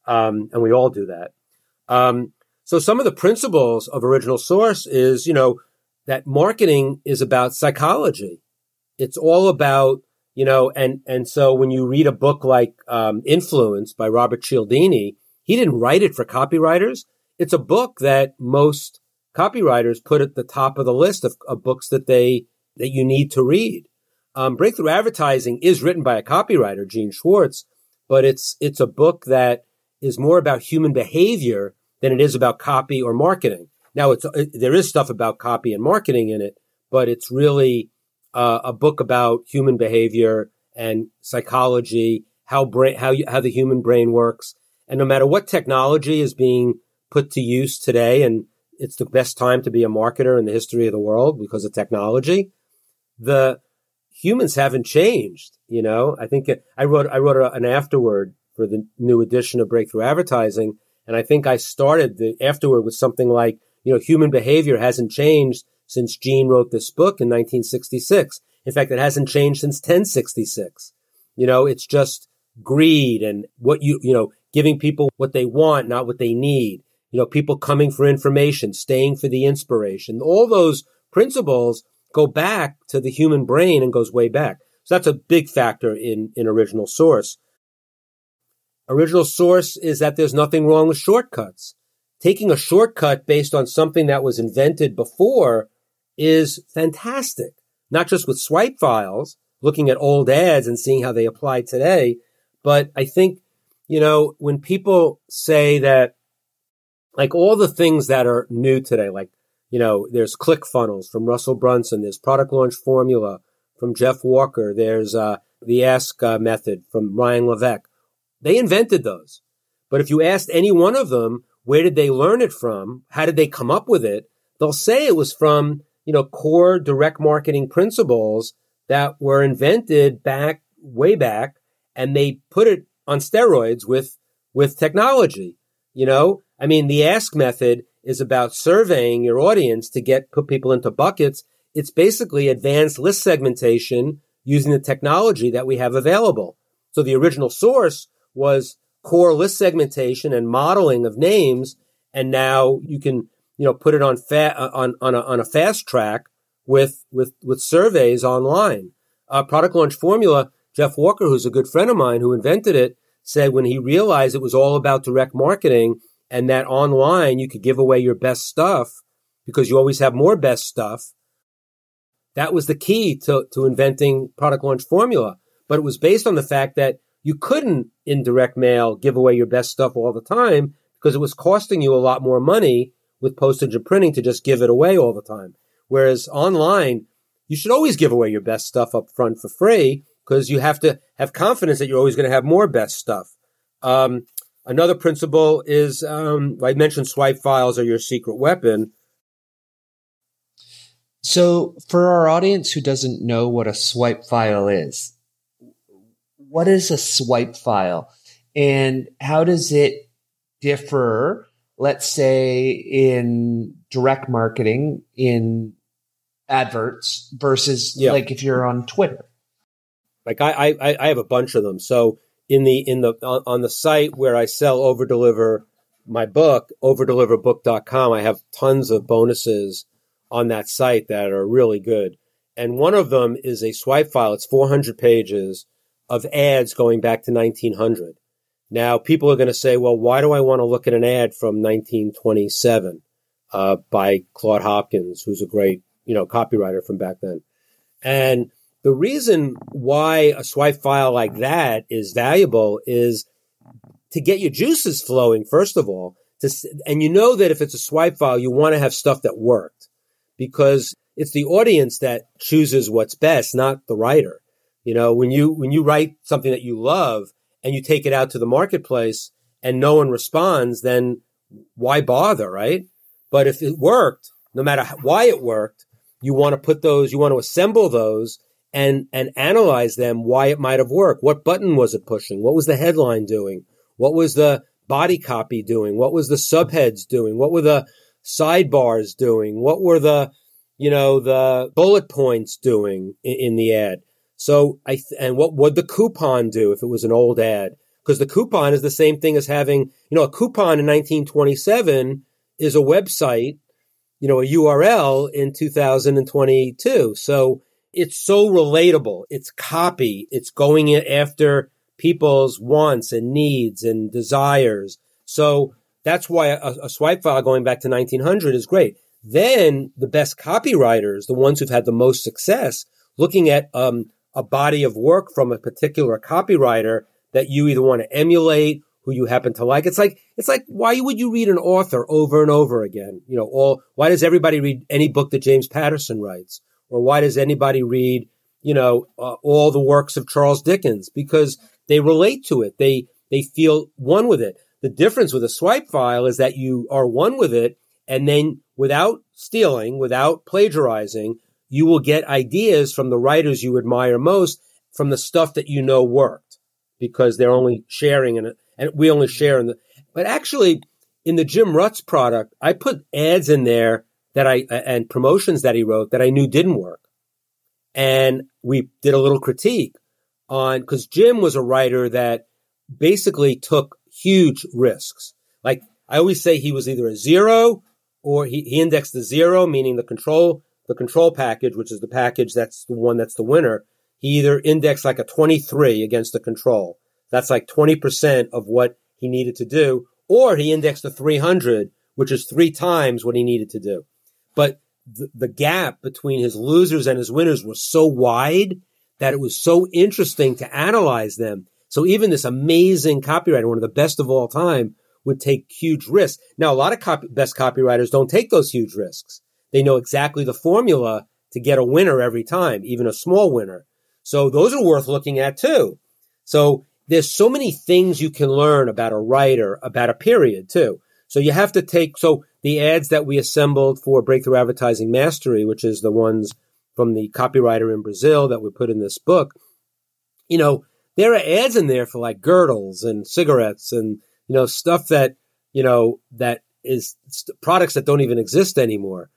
Speaker 2: Um, and we all do that. Um, so some of the principles of original source is, you know, that marketing is about psychology. It's all about you know, and, and so when you read a book like, um, Influence by Robert Cialdini, he didn't write it for copywriters. It's a book that most copywriters put at the top of the list of, of books that they, that you need to read. Um, Breakthrough Advertising is written by a copywriter, Gene Schwartz, but it's, it's a book that is more about human behavior than it is about copy or marketing. Now, it's, it, there is stuff about copy and marketing in it, but it's really uh, a book about human behavior and psychology, how brain, how you, how the human brain works, and no matter what technology is being put to use today, and it's the best time to be a marketer in the history of the world because of technology. The humans haven't changed. You know, I think I wrote I wrote an afterword for the new edition of Breakthrough Advertising, And I think I started the, afterword with something like, you know, human behavior hasn't changed since Gene wrote this book in 1966. In fact, it hasn't changed since 1066. You know, it's just greed and what you, you know, giving people what they want, not what they need. You know, people coming for information, staying for the inspiration. All those principles go back to the human brain and goes way back. So that's a big factor in, in original source. Original source is that there's nothing wrong with shortcuts. Taking a shortcut based on something that was invented before is fantastic. Not just with swipe files, looking at old ads and seeing how they apply today, but I think, you know, when people say that, like all the things that are new today, like, you know, there's ClickFunnels from Russell Brunson, there's product launch formula from Jeff Walker, there's uh, the Ask uh, method from Ryan Levesque they invented those. But if you asked any one of them, where did they learn it from? How did they come up with it? They'll say it was from, you know, core direct marketing principles that were invented back, way back, and they put it on steroids with, with technology. You know, I mean, the ask method is about surveying your audience to get, put people into buckets. It's basically advanced list segmentation using the technology that we have available. So the original source was core list segmentation and modeling of names. And now you can, you know, put it on fa- uh, on, on a, on a fast track with, with, with surveys online. Uh, product launch formula, Jeff Walker, who's a good friend of mine who invented it, said when he realized it was all about direct marketing and that online you could give away your best stuff because you always have more best stuff. That was the key to, to inventing product launch formula. But it was based on the fact that you couldn't in direct mail give away your best stuff all the time because it was costing you a lot more money with postage and printing to just give it away all the time. Whereas online, you should always give away your best stuff up front for free because you have to have confidence that you're always going to have more best stuff. Um, another principle is um, I mentioned swipe files are your secret weapon.
Speaker 1: So, for our audience who doesn't know what a swipe file is, what is a swipe file and how does it differ, let's say, in direct marketing, in adverts versus yeah. like if you're on Twitter?
Speaker 2: Like I, I, I have a bunch of them. So in the in the on the site where I sell over deliver my book, overdeliverbook.com, I have tons of bonuses on that site that are really good. And one of them is a swipe file. It's 400 pages of ads going back to 1900. Now, people are going to say, well, why do I want to look at an ad from 1927 uh, by Claude Hopkins, who's a great, you know, copywriter from back then? And the reason why a swipe file like that is valuable is to get your juices flowing, first of all. To, and you know that if it's a swipe file, you want to have stuff that worked because it's the audience that chooses what's best, not the writer. You know, when you, when you write something that you love and you take it out to the marketplace and no one responds, then why bother, right? But if it worked, no matter why it worked, you want to put those, you want to assemble those and, and analyze them, why it might have worked. What button was it pushing? What was the headline doing? What was the body copy doing? What was the subheads doing? What were the sidebars doing? What were the, you know, the bullet points doing in, in the ad? So I, th- and what would the coupon do if it was an old ad? Because the coupon is the same thing as having, you know, a coupon in 1927 is a website, you know, a URL in 2022. So it's so relatable. It's copy. It's going after people's wants and needs and desires. So that's why a, a, swipe file going back to 1900 is great. Then the best copywriters, the ones who've had the most success, looking at um, a body of work from a particular copywriter that you either want to emulate, who you happen to like. It's like, it's like, why would you read an author over and over again? You know, all, why does everybody read any book that James Patterson writes? Or why does anybody read, you know, uh, all the works of Charles Dickens? Because they relate to it. They, they feel one with it. The difference with a swipe file is that you are one with it and then without stealing, without plagiarizing, you will get ideas from the writers you admire most from the stuff that you know worked because they're only sharing in it. And we only share in the, but actually in the Jim Rutz product, I put ads in there that I, and promotions that he wrote that I knew didn't work. And we did a little critique on, cause Jim was a writer that basically took huge risks. Like I always say he was either a zero or he, he indexed the zero, meaning the control, the control package, which is the package that's the one that's the winner. He either indexed like a 23 against the control. That's like 20% of what he needed to do. Or he indexed a 300, which is three times what he needed to do. But the, the gap between his losers and his winners was so wide that it was so interesting to analyze them. So even this amazing copywriter, one of the best of all time, would take huge risks. Now, a lot of copy, best copywriters don't take those huge risks. They know exactly the formula to get a winner every time, even a small winner. So those are worth looking at too. So there's so many things you can learn about a writer, about a period too. So you have to take, so the ads that we assembled for Breakthrough Advertising Mastery, which is the ones from the copywriter in Brazil that we put in this book, you know, there are ads in there for like girdles and cigarettes and, you know, stuff that, you know, that is products that don't even exist anymore.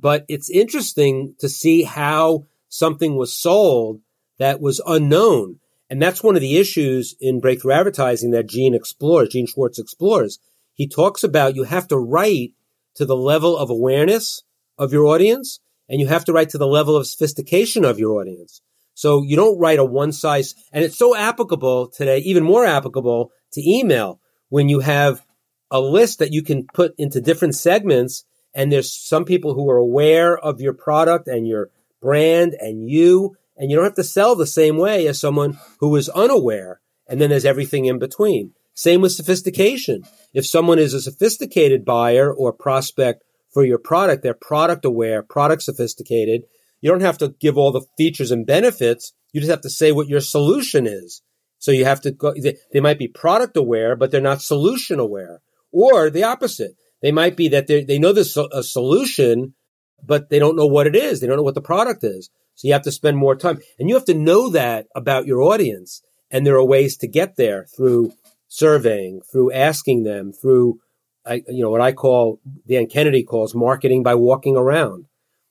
Speaker 2: But it's interesting to see how something was sold that was unknown. And that's one of the issues in breakthrough advertising that Gene explores, Gene Schwartz explores. He talks about you have to write to the level of awareness of your audience and you have to write to the level of sophistication of your audience. So you don't write a one size, and it's so applicable today, even more applicable to email when you have a list that you can put into different segments. And there's some people who are aware of your product and your brand and you, and you don't have to sell the same way as someone who is unaware. And then there's everything in between. Same with sophistication. If someone is a sophisticated buyer or prospect for your product, they're product aware, product sophisticated, you don't have to give all the features and benefits. You just have to say what your solution is. So you have to go, they, might be product aware, but they're not solution aware. Or the opposite. They might be that they know there's a solution, but they don't know what it is. They don't know what the product is. So you have to spend more time and you have to know that about your audience. And there are ways to get there through surveying, through asking them, through, you know, what I call, Dan Kennedy calls marketing by walking around.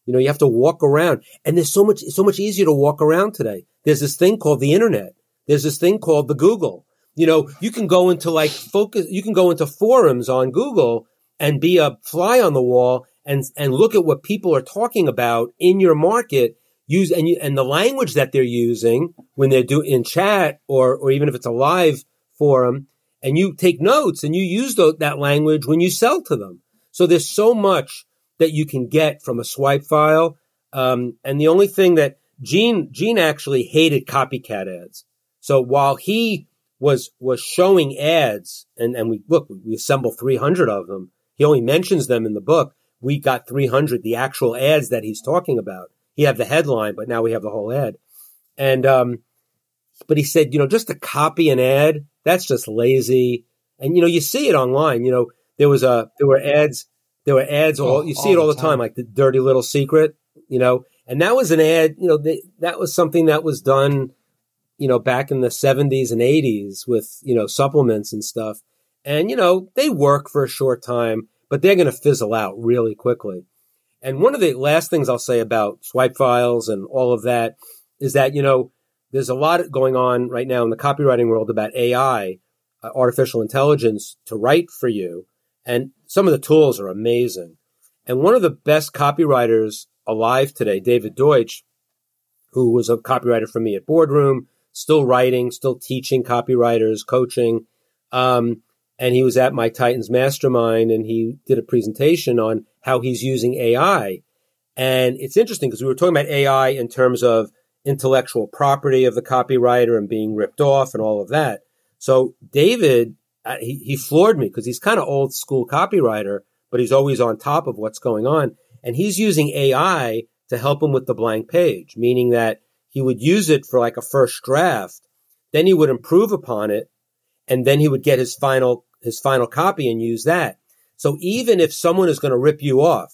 Speaker 2: You know, you have to walk around and there's so much, so much easier to walk around today. There's this thing called the internet. There's this thing called the Google. You know, you can go into like focus, you can go into forums on Google and be a fly on the wall and, and look at what people are talking about in your market. Use and you, and the language that they're using when they're doing in chat or, or even if it's a live forum and you take notes and you use that language when you sell to them. So there's so much that you can get from a swipe file. Um, and the only thing that Gene, Gene actually hated copycat ads. So while he was, was showing ads and, and we look, we assembled 300 of them. He only mentions them in the book. We got 300, the actual ads that he's talking about. He had the headline, but now we have the whole ad. And, um, but he said, you know, just to copy an ad, that's just lazy. And, you know, you see it online. You know, there was a, there were ads there were ads all, oh, you see all it all the time. time. like the dirty little secret, you know, and that was an ad, you know, they, that was something that was done, you know, back in the seventies and eighties with, you know, supplements and stuff. And, you know, they work for a short time, but they're going to fizzle out really quickly. And one of the last things I'll say about swipe files and all of that is that, you know, there's a lot going on right now in the copywriting world about AI, uh, artificial intelligence to write for you. And some of the tools are amazing. And one of the best copywriters alive today, David Deutsch, who was a copywriter for me at Boardroom, still writing, still teaching copywriters, coaching. Um, and he was at my Titans Mastermind and he did a presentation on how he's using AI. And it's interesting because we were talking about AI in terms of intellectual property of the copywriter and being ripped off and all of that. So David uh, he, he floored me because he's kind of old school copywriter, but he's always on top of what's going on. And he's using AI to help him with the blank page, meaning that he would use it for like a first draft. Then he would improve upon it. And then he would get his final, his final copy and use that. So even if someone is going to rip you off,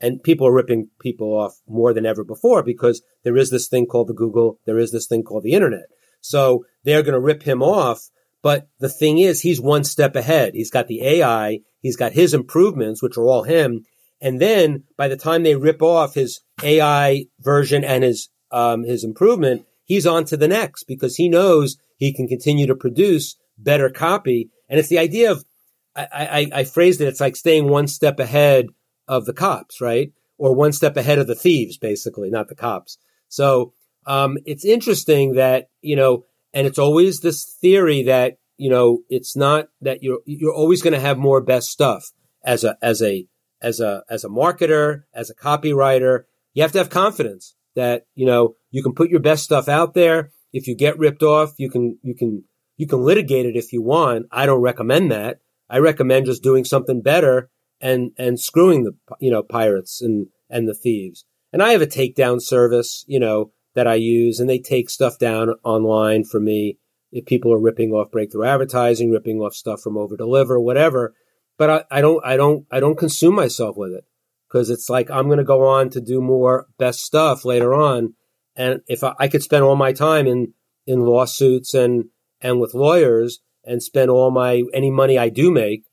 Speaker 2: and people are ripping people off more than ever before because there is this thing called the Google, there is this thing called the internet. So they're going to rip him off But the thing is, he's one step ahead. He's got the AI. He's got his improvements, which are all him. And then by the time they rip off his AI version and his, um, his improvement, he's on to the next because he knows he can continue to produce better copy. And it's the idea of, I, I, I phrased it, it's like staying one step ahead of the cops, right? Or one step ahead of the thieves, basically, not the cops. So, um, it's interesting that, you know, and it's always this theory that, you know, it's not that you're, you're always going to have more best stuff as a, as a, as a, as a marketer, as a copywriter. You have to have confidence that, you know, you can put your best stuff out there. If you get ripped off, you can, you can, you can litigate it if you want. I don't recommend that. I recommend just doing something better and, and screwing the, you know, pirates and, and the thieves. And I have a takedown service, you know, that I use and they take stuff down online for me. If people are ripping off breakthrough advertising, ripping off stuff from over deliver, whatever. But I, I don't, I don't, I don't consume myself with it because it's like I'm going to go on to do more best stuff later on. And if I, I could spend all my time in, in lawsuits and, and with lawyers and spend all my, any money I do make,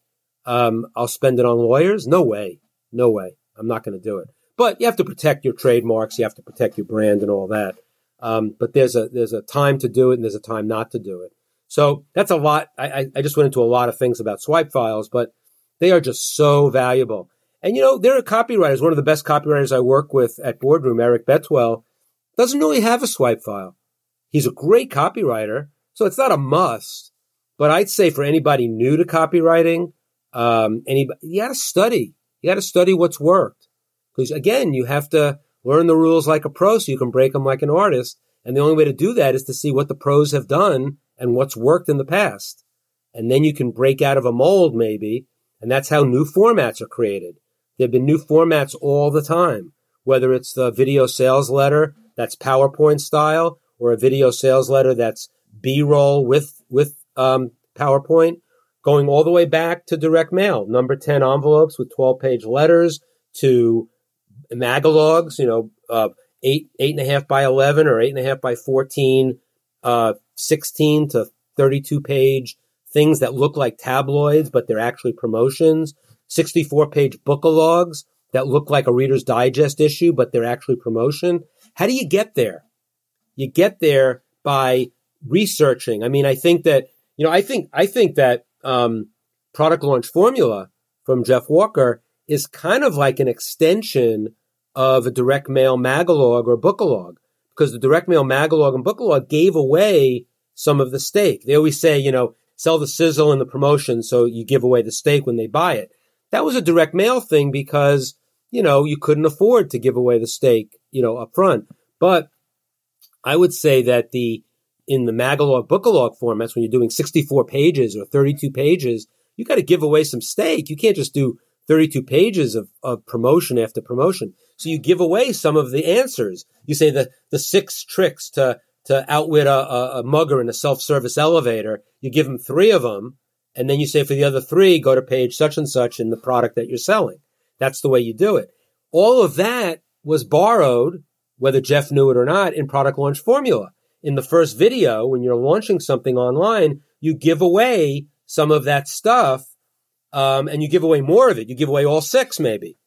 Speaker 2: um, I'll spend it on lawyers. No way. No way. I'm not going to do it. But you have to protect your trademarks. You have to protect your brand and all that. Um, but there's a there's a time to do it and there's a time not to do it. So that's a lot. I, I just went into a lot of things about swipe files, but they are just so valuable. And you know, there are copywriters. One of the best copywriters I work with at Boardroom, Eric Betuel, doesn't really have a swipe file. He's a great copywriter, so it's not a must. But I'd say for anybody new to copywriting, um, anybody, you got to study. You got to study what's worked. Because again, you have to learn the rules like a pro so you can break them like an artist. And the only way to do that is to see what the pros have done and what's worked in the past. And then you can break out of a mold maybe. And that's how new formats are created. There have been new formats all the time, whether it's the video sales letter that's PowerPoint style or a video sales letter that's B-roll with, with, um, PowerPoint going all the way back to direct mail, number 10 envelopes with 12 page letters to magalogs, you know, uh, eight, eight and a half by 11 or eight and a half by 14, uh, 16 to 32 page things that look like tabloids, but they're actually promotions, 64 page bookalogs that look like a reader's digest issue, but they're actually promotion. How do you get there? You get there by researching. I mean, I think that, you know, I think, I think that, um, product launch formula from Jeff Walker is kind of like an extension of a direct mail magalog or bookalog because the direct mail magalog and bookalog gave away some of the steak. They always say, you know, sell the sizzle and the promotion so you give away the steak when they buy it. That was a direct mail thing because, you know, you couldn't afford to give away the steak, you know, up front. But I would say that the in the magalog bookalog formats when you're doing 64 pages or 32 pages, you got to give away some steak. You can't just do 32 pages of, of promotion after promotion. So you give away some of the answers. You say the, the six tricks to, to outwit a, a, a mugger in a self-service elevator. You give them three of them. And then you say for the other three, go to page such and such in the product that you're selling. That's the way you do it. All of that was borrowed, whether Jeff knew it or not, in product launch formula. In the first video, when you're launching something online, you give away some of that stuff um, and you give away more of it. You give away all six, maybe,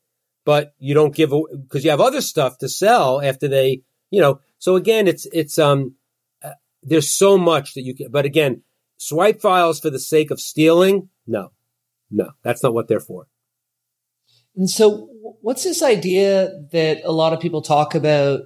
Speaker 2: but you don't give because you have other stuff to sell after they, you know. So again, it's it's um, uh, there's so much that you can. But again, swipe files for the sake of stealing, no, no, that's not what they're for.
Speaker 3: And so, what's this idea that a lot of people talk about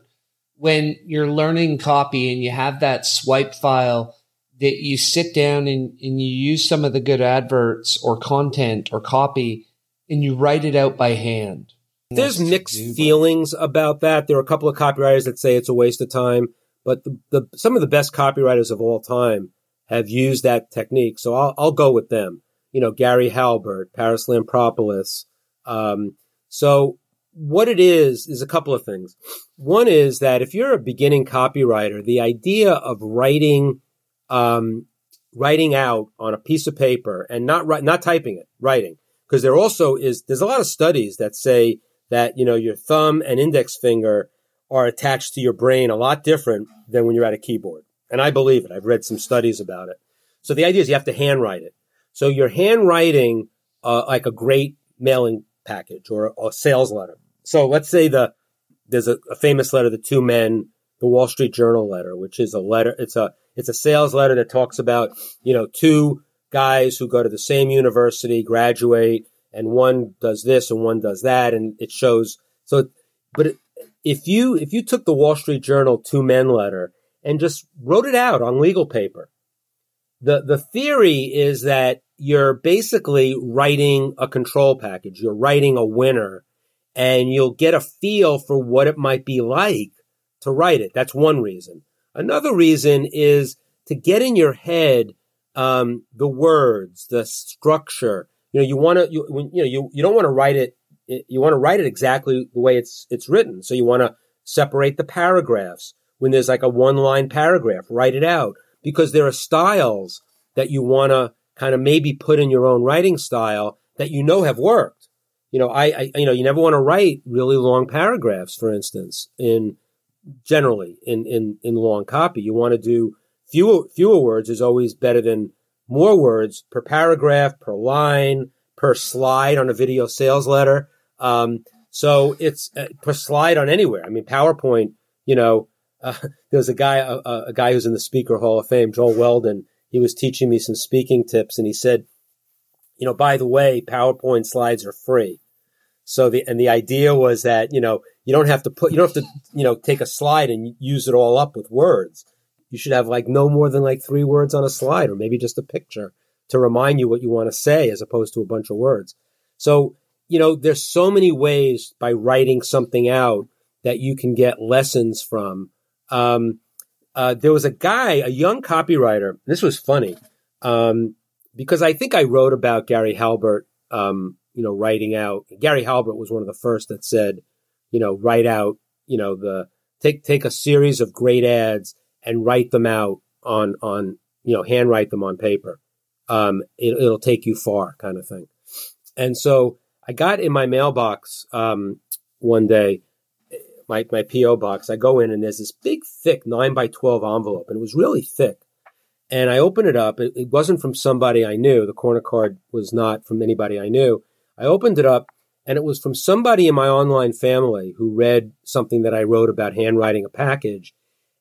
Speaker 3: when you're learning copy and you have that swipe file? that you sit down and, and you use some of the good adverts or content or copy and you write it out by hand.
Speaker 2: There's mixed feelings about that. There are a couple of copywriters that say it's a waste of time, but the, the some of the best copywriters of all time have used that technique. So I'll, I'll go with them. You know, Gary Halbert, Paris Lampropoulos. Um, so what it is, is a couple of things. One is that if you're a beginning copywriter, the idea of writing um, writing out on a piece of paper and not not typing it, writing. Because there also is there's a lot of studies that say that you know your thumb and index finger are attached to your brain a lot different than when you're at a keyboard, and I believe it. I've read some studies about it. So the idea is you have to handwrite it. So you're handwriting uh, like a great mailing package or a sales letter. So let's say the there's a, a famous letter, the two men, the Wall Street Journal letter, which is a letter. It's a it's a sales letter that talks about you know two guys who go to the same university, graduate, and one does this and one does that, and it shows. So, but if you if you took the Wall Street Journal two men letter and just wrote it out on legal paper, the the theory is that you're basically writing a control package. You're writing a winner and you'll get a feel for what it might be like to write it. That's one reason. Another reason is to get in your head um, the words, the structure. You know, you want to, you, you know, you, you don't want to write it. You want to write it exactly the way it's it's written. So you want to separate the paragraphs. When there's like a one line paragraph, write it out because there are styles that you want to kind of maybe put in your own writing style that you know have worked. You know, I, I you know, you never want to write really long paragraphs, for instance, in generally in, in, in long copy. You want to do fewer, fewer words is always better than more words per paragraph, per line, per slide on a video sales letter. Um, so it's uh, per slide on anywhere. I mean, PowerPoint, you know, uh, there's a guy, a, a, guy who's in the Speaker Hall of Fame, Joel Weldon he was teaching me some speaking tips and he said, you know, by the way, PowerPoint slides are free. So the, and the idea was that, you know, you don't have to put, you don't have to, you know, take a slide and use it all up with words. You should have like no more than like three words on a slide or maybe just a picture to remind you what you want to say as opposed to a bunch of words. So, you know, there's so many ways by writing something out that you can get lessons from. Um, uh, there was a guy, a young copywriter. This was funny um, because I think I wrote about Gary Halbert. Um, you know, writing out. Gary Halbert was one of the first that said, you know, write out. You know, the take take a series of great ads and write them out on on you know handwrite them on paper. Um, it, will take you far, kind of thing. And so I got in my mailbox um, one day my, my PO box. I go in and there's this big, thick nine by 12 envelope and it was really thick. And I open it up. It, it wasn't from somebody I knew. The corner card was not from anybody I knew. I opened it up and it was from somebody in my online family who read something that I wrote about handwriting a package.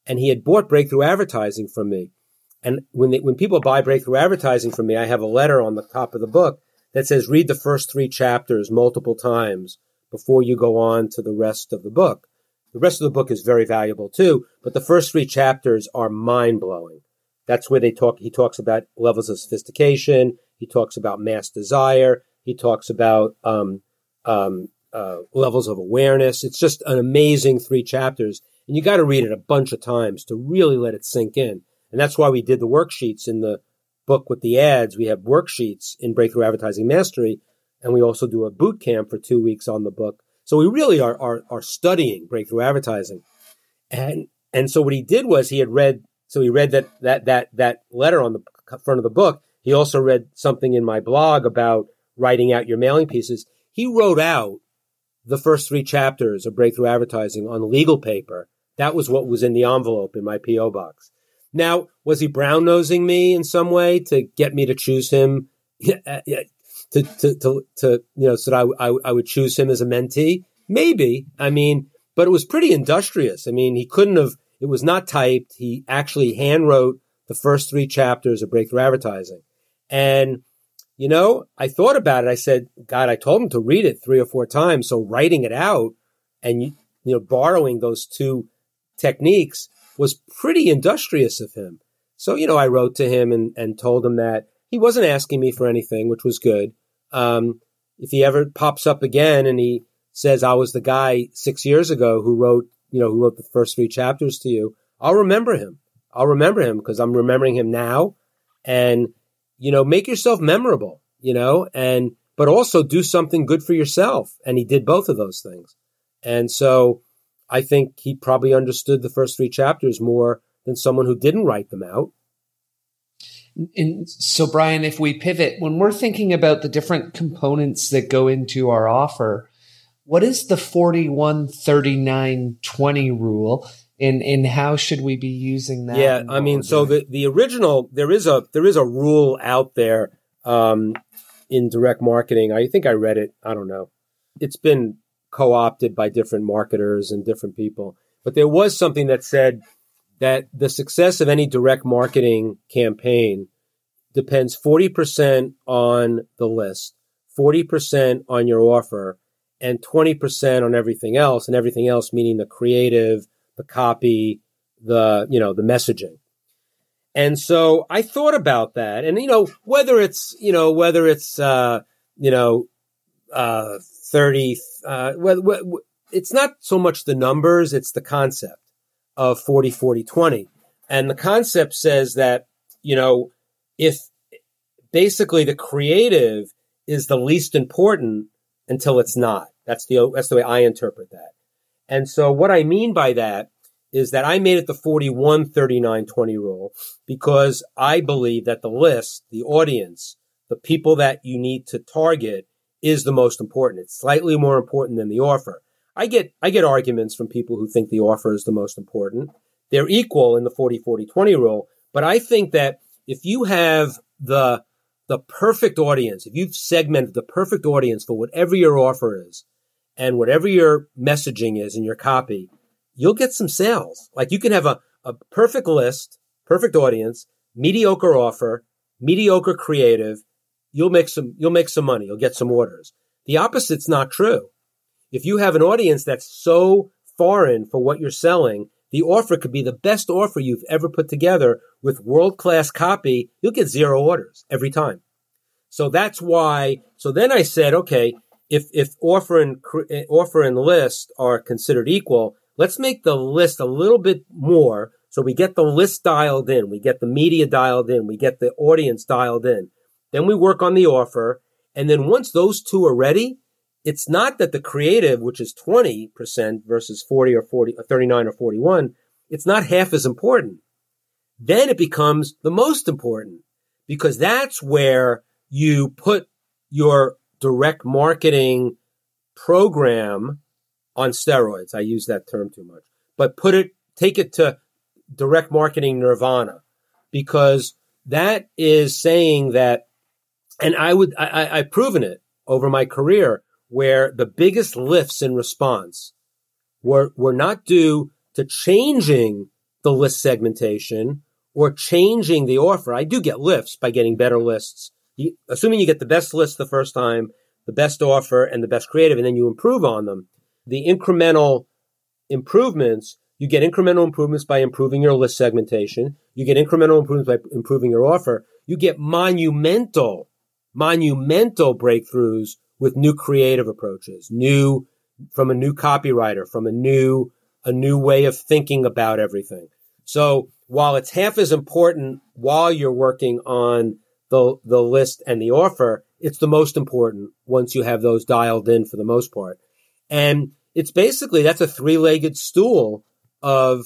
Speaker 2: And he had bought breakthrough advertising from me. And when they, when people buy breakthrough advertising from me, I have a letter on the top of the book that says read the first three chapters multiple times before you go on to the rest of the book. The rest of the book is very valuable too, but the first three chapters are mind blowing. That's where they talk, he talks about levels of sophistication. He talks about mass desire. He talks about, um, um, uh, levels of awareness. It's just an amazing three chapters. And you got to read it a bunch of times to really let it sink in. And that's why we did the worksheets in the book with the ads. We have worksheets in Breakthrough Advertising Mastery. And we also do a boot camp for two weeks on the book so we really are, are, are studying breakthrough advertising. And, and so what he did was he had read, so he read that, that, that, that letter on the front of the book. He also read something in my blog about writing out your mailing pieces. He wrote out the first three chapters of breakthrough advertising on legal paper. That was what was in the envelope in my PO box. Now, was he brown nosing me in some way to get me to choose him to, to, to, to you know, so that I, I, I would choose him as a mentee? Maybe. I mean, but it was pretty industrious. I mean, he couldn't have, it was not typed. He actually hand wrote the first three chapters of Breakthrough Advertising. And, you know, I thought about it. I said, God, I told him to read it three or four times. So writing it out and, you know, borrowing those two techniques was pretty industrious of him. So, you know, I wrote to him and, and told him that he wasn't asking me for anything, which was good. Um, if he ever pops up again and he says, I was the guy six years ago who wrote, you know, who wrote the first three chapters to you, I'll remember him. I'll remember him because I'm remembering him now. And, you know, make yourself memorable, you know, and, but also do something good for yourself. And he did both of those things. And so I think he probably understood the first three chapters more than someone who didn't write them out.
Speaker 3: And so, Brian, if we pivot, when we're thinking about the different components that go into our offer, what is the 41 39 20 rule? And and how should we be using that?
Speaker 2: Yeah, I mean, so the the original there is a there is a rule out there um, in direct marketing. I think I read it. I don't know. It's been co-opted by different marketers and different people, but there was something that said that the success of any direct marketing campaign depends 40% on the list, 40% on your offer, and 20% on everything else, and everything else meaning the creative, the copy, the, you know, the messaging. And so I thought about that. And, you know, whether it's, you know, whether it's, uh, you know, uh, 30, uh, well, it's not so much the numbers, it's the concept of 40, 40, 20. And the concept says that, you know, if basically the creative is the least important until it's not. That's the, that's the way I interpret that. And so what I mean by that is that I made it the 41, 39, 20 rule because I believe that the list, the audience, the people that you need to target is the most important. It's slightly more important than the offer. I get, I get arguments from people who think the offer is the most important. They're equal in the 40, 40, 20 rule. But I think that if you have the, the perfect audience, if you've segmented the perfect audience for whatever your offer is and whatever your messaging is in your copy, you'll get some sales. Like you can have a, a perfect list, perfect audience, mediocre offer, mediocre creative. You'll make some, you'll make some money. You'll get some orders. The opposite's not true. If you have an audience that's so foreign for what you're selling, the offer could be the best offer you've ever put together with world class copy. You'll get zero orders every time. So that's why. So then I said, okay, if, if offer and, offer and list are considered equal, let's make the list a little bit more. So we get the list dialed in. We get the media dialed in. We get the audience dialed in. Then we work on the offer. And then once those two are ready, it's not that the creative, which is 20% versus 40 or 40 or 39 or 41, it's not half as important. Then it becomes the most important because that's where you put your direct marketing program on steroids. I use that term too much, but put it, take it to direct marketing nirvana because that is saying that, and I would, I, I've proven it over my career where the biggest lifts in response were, were not due to changing the list segmentation or changing the offer. I do get lifts by getting better lists. You, assuming you get the best list the first time, the best offer and the best creative, and then you improve on them. The incremental improvements, you get incremental improvements by improving your list segmentation. You get incremental improvements by improving your offer. You get monumental, monumental breakthroughs with new creative approaches, new from a new copywriter, from a new a new way of thinking about everything. So while it's half as important while you're working on the the list and the offer, it's the most important once you have those dialed in for the most part. And it's basically that's a three-legged stool of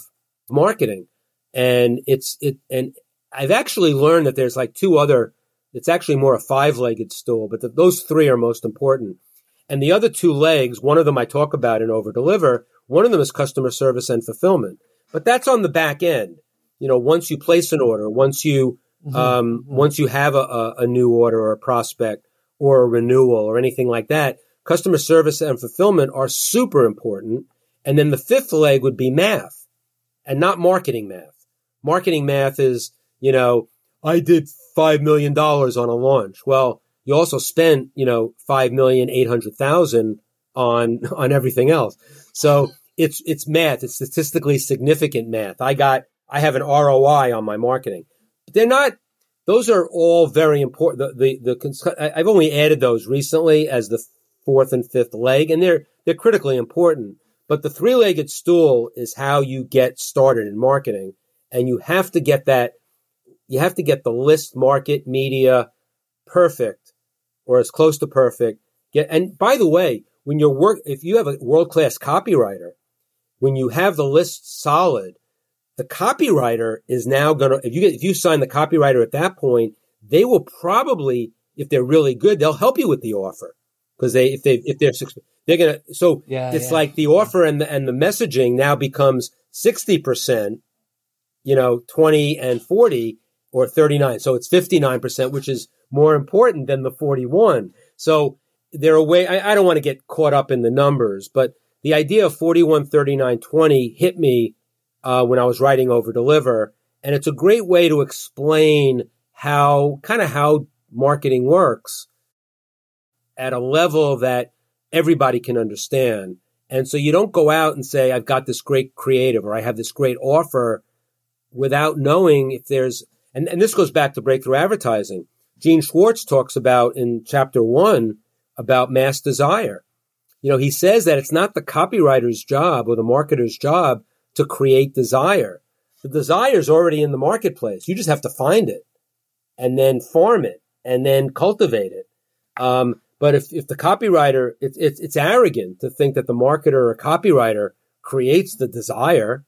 Speaker 2: marketing. And it's it and I've actually learned that there's like two other it's actually more a five-legged stool, but the, those three are most important. And the other two legs, one of them I talk about in over deliver. One of them is customer service and fulfillment, but that's on the back end. You know, once you place an order, once you mm-hmm. um, mm-hmm. once you have a, a, a new order or a prospect or a renewal or anything like that, customer service and fulfillment are super important. And then the fifth leg would be math and not marketing math. Marketing math is, you know, I did $5 million on a launch. Well, you also spent, you know, 5,800,000 on, on everything else. So it's, it's math. It's statistically significant math. I got, I have an ROI on my marketing, but they're not, those are all very important. The, the, the, I've only added those recently as the fourth and fifth leg and they're, they're critically important. But the three-legged stool is how you get started in marketing. And you have to get that you have to get the list market media perfect or as close to perfect. Get, and by the way, when you're work, if you have a world class copywriter, when you have the list solid, the copywriter is now going to, if you get, if you sign the copywriter at that point, they will probably, if they're really good, they'll help you with the offer because they, if they, if they're, They're gonna so
Speaker 3: Yeah,
Speaker 2: it's
Speaker 3: yeah.
Speaker 2: like the offer and the and the messaging now becomes sixty percent, you know, twenty and forty or thirty nine. So it's fifty nine percent, which is more important than the forty one. So there are a way. I, I don't want to get caught up in the numbers, but the idea of 41, 39, 20 hit me uh, when I was writing Overdeliver, and it's a great way to explain how kind of how marketing works at a level that everybody can understand. And so you don't go out and say, I've got this great creative or I have this great offer without knowing if there's, and, and this goes back to breakthrough advertising. Gene Schwartz talks about in chapter one about mass desire. You know, he says that it's not the copywriter's job or the marketer's job to create desire. The desire is already in the marketplace. You just have to find it and then farm it and then cultivate it. Um, but if, if the copywriter, it's, it's, it's arrogant to think that the marketer or copywriter creates the desire.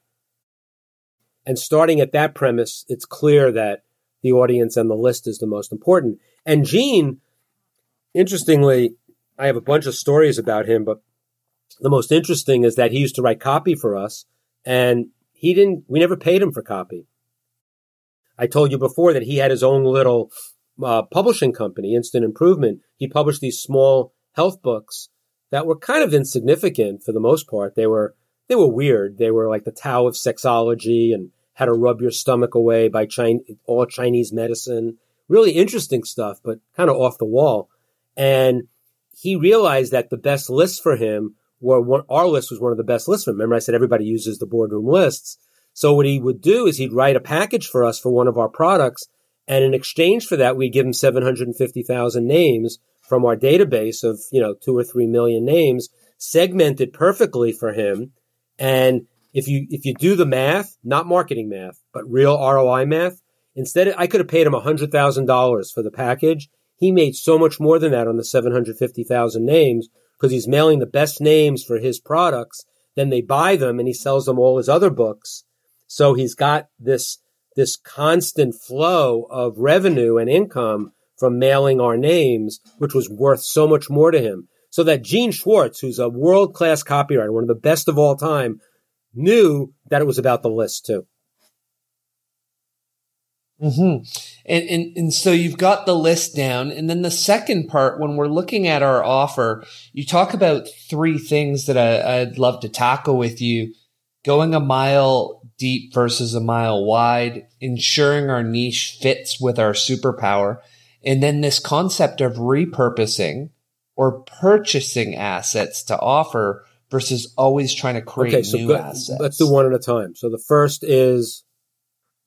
Speaker 2: And starting at that premise, it's clear that the audience and the list is the most important. And Gene, interestingly, I have a bunch of stories about him, but the most interesting is that he used to write copy for us and he didn't, we never paid him for copy. I told you before that he had his own little uh, publishing company, Instant Improvement. He published these small health books that were kind of insignificant for the most part. They were, they were weird. They were like the Tao of Sexology and how to rub your stomach away by all Chinese medicine. Really interesting stuff, but kind of off the wall. And he realized that the best list for him one, our list was one of the best lists. Remember, I said everybody uses the boardroom lists. So what he would do is he'd write a package for us for one of our products. And in exchange for that, we'd give him 750,000 names from our database of, you know, two or three million names segmented perfectly for him. And if you, if you do the math, not marketing math, but real ROI math, instead I could have paid him $100,000 for the package. He made so much more than that on the 750,000 names because he's mailing the best names for his products. Then they buy them and he sells them all his other books. So he's got this, this constant flow of revenue and income from mailing our names, which was worth so much more to him. So that Gene Schwartz, who's a world class copywriter, one of the best of all time, knew that it was about the list too.
Speaker 3: Mm-hmm. And, and and so you've got the list down, and then the second part, when we're looking at our offer, you talk about three things that I, I'd love to tackle with you: going a mile deep versus a mile wide, ensuring our niche fits with our superpower, and then this concept of repurposing or purchasing assets to offer versus always trying to create
Speaker 2: Okay, so
Speaker 3: new
Speaker 2: go-
Speaker 3: assets.
Speaker 2: let's do one at a time. So the first is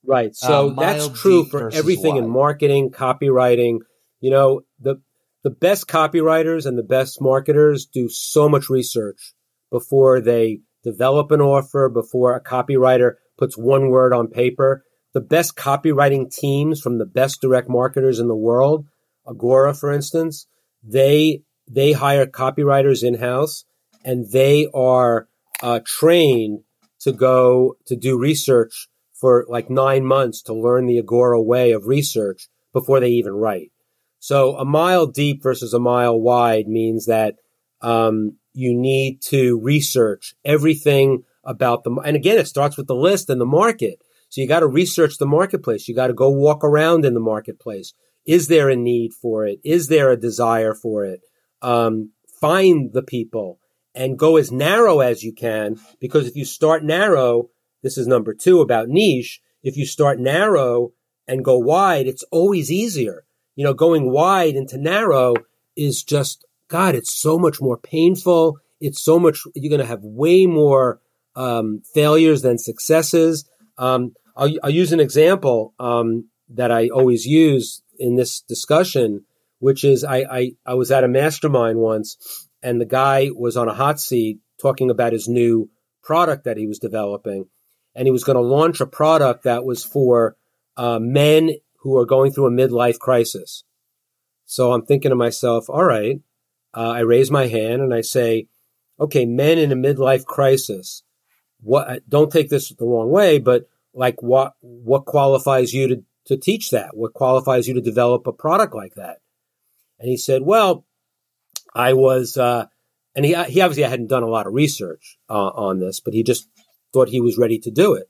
Speaker 2: right. So
Speaker 3: Uh,
Speaker 2: that's true for everything in marketing, copywriting. You know, the the best copywriters and the best marketers do so much research before they develop an offer, before a copywriter puts one word on paper. The best copywriting teams from the best direct marketers in the world, Agora, for instance, they they hire copywriters in house and they are uh, trained to go to do research for like nine months to learn the Agora way of research before they even write. So a mile deep versus a mile wide means that um, you need to research everything about them. And again, it starts with the list and the market. So you got to research the marketplace. You got to go walk around in the marketplace. Is there a need for it? Is there a desire for it? Um, find the people and go as narrow as you can because if you start narrow, this is number two about niche. If you start narrow and go wide, it's always easier. You know, going wide into narrow is just, God, it's so much more painful. It's so much, you're going to have way more um, failures than successes. Um, I'll, I'll use an example um, that I always use in this discussion, which is I, I, I was at a mastermind once and the guy was on a hot seat talking about his new product that he was developing. And he was going to launch a product that was for uh, men who are going through a midlife crisis. So I'm thinking to myself, all right, uh, I raise my hand and I say, okay, men in a midlife crisis. What? Don't take this the wrong way, but like, what what qualifies you to to teach that? What qualifies you to develop a product like that? And he said, well, I was uh, and he, he obviously hadn't done a lot of research uh, on this, but he just thought he was ready to do it.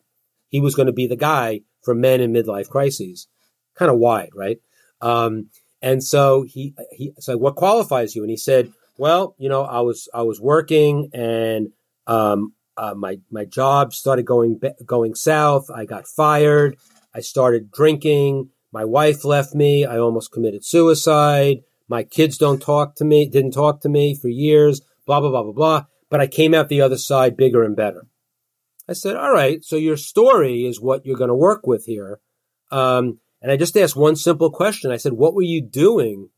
Speaker 2: He was going to be the guy for men in midlife crises. Kind of wide, right? Um, and so he, he said, what qualifies you? And he said, well, you know, I was, I was working and, um, uh, my, my job started going, going south. I got fired. I started drinking. My wife left me. I almost committed suicide. My kids don't talk to me, didn't talk to me for years, blah, blah, blah, blah, blah. But I came out the other side bigger and better. I said, all right, so your story is what you're going to work with here. Um, and I just asked one simple question. I said, what were you doing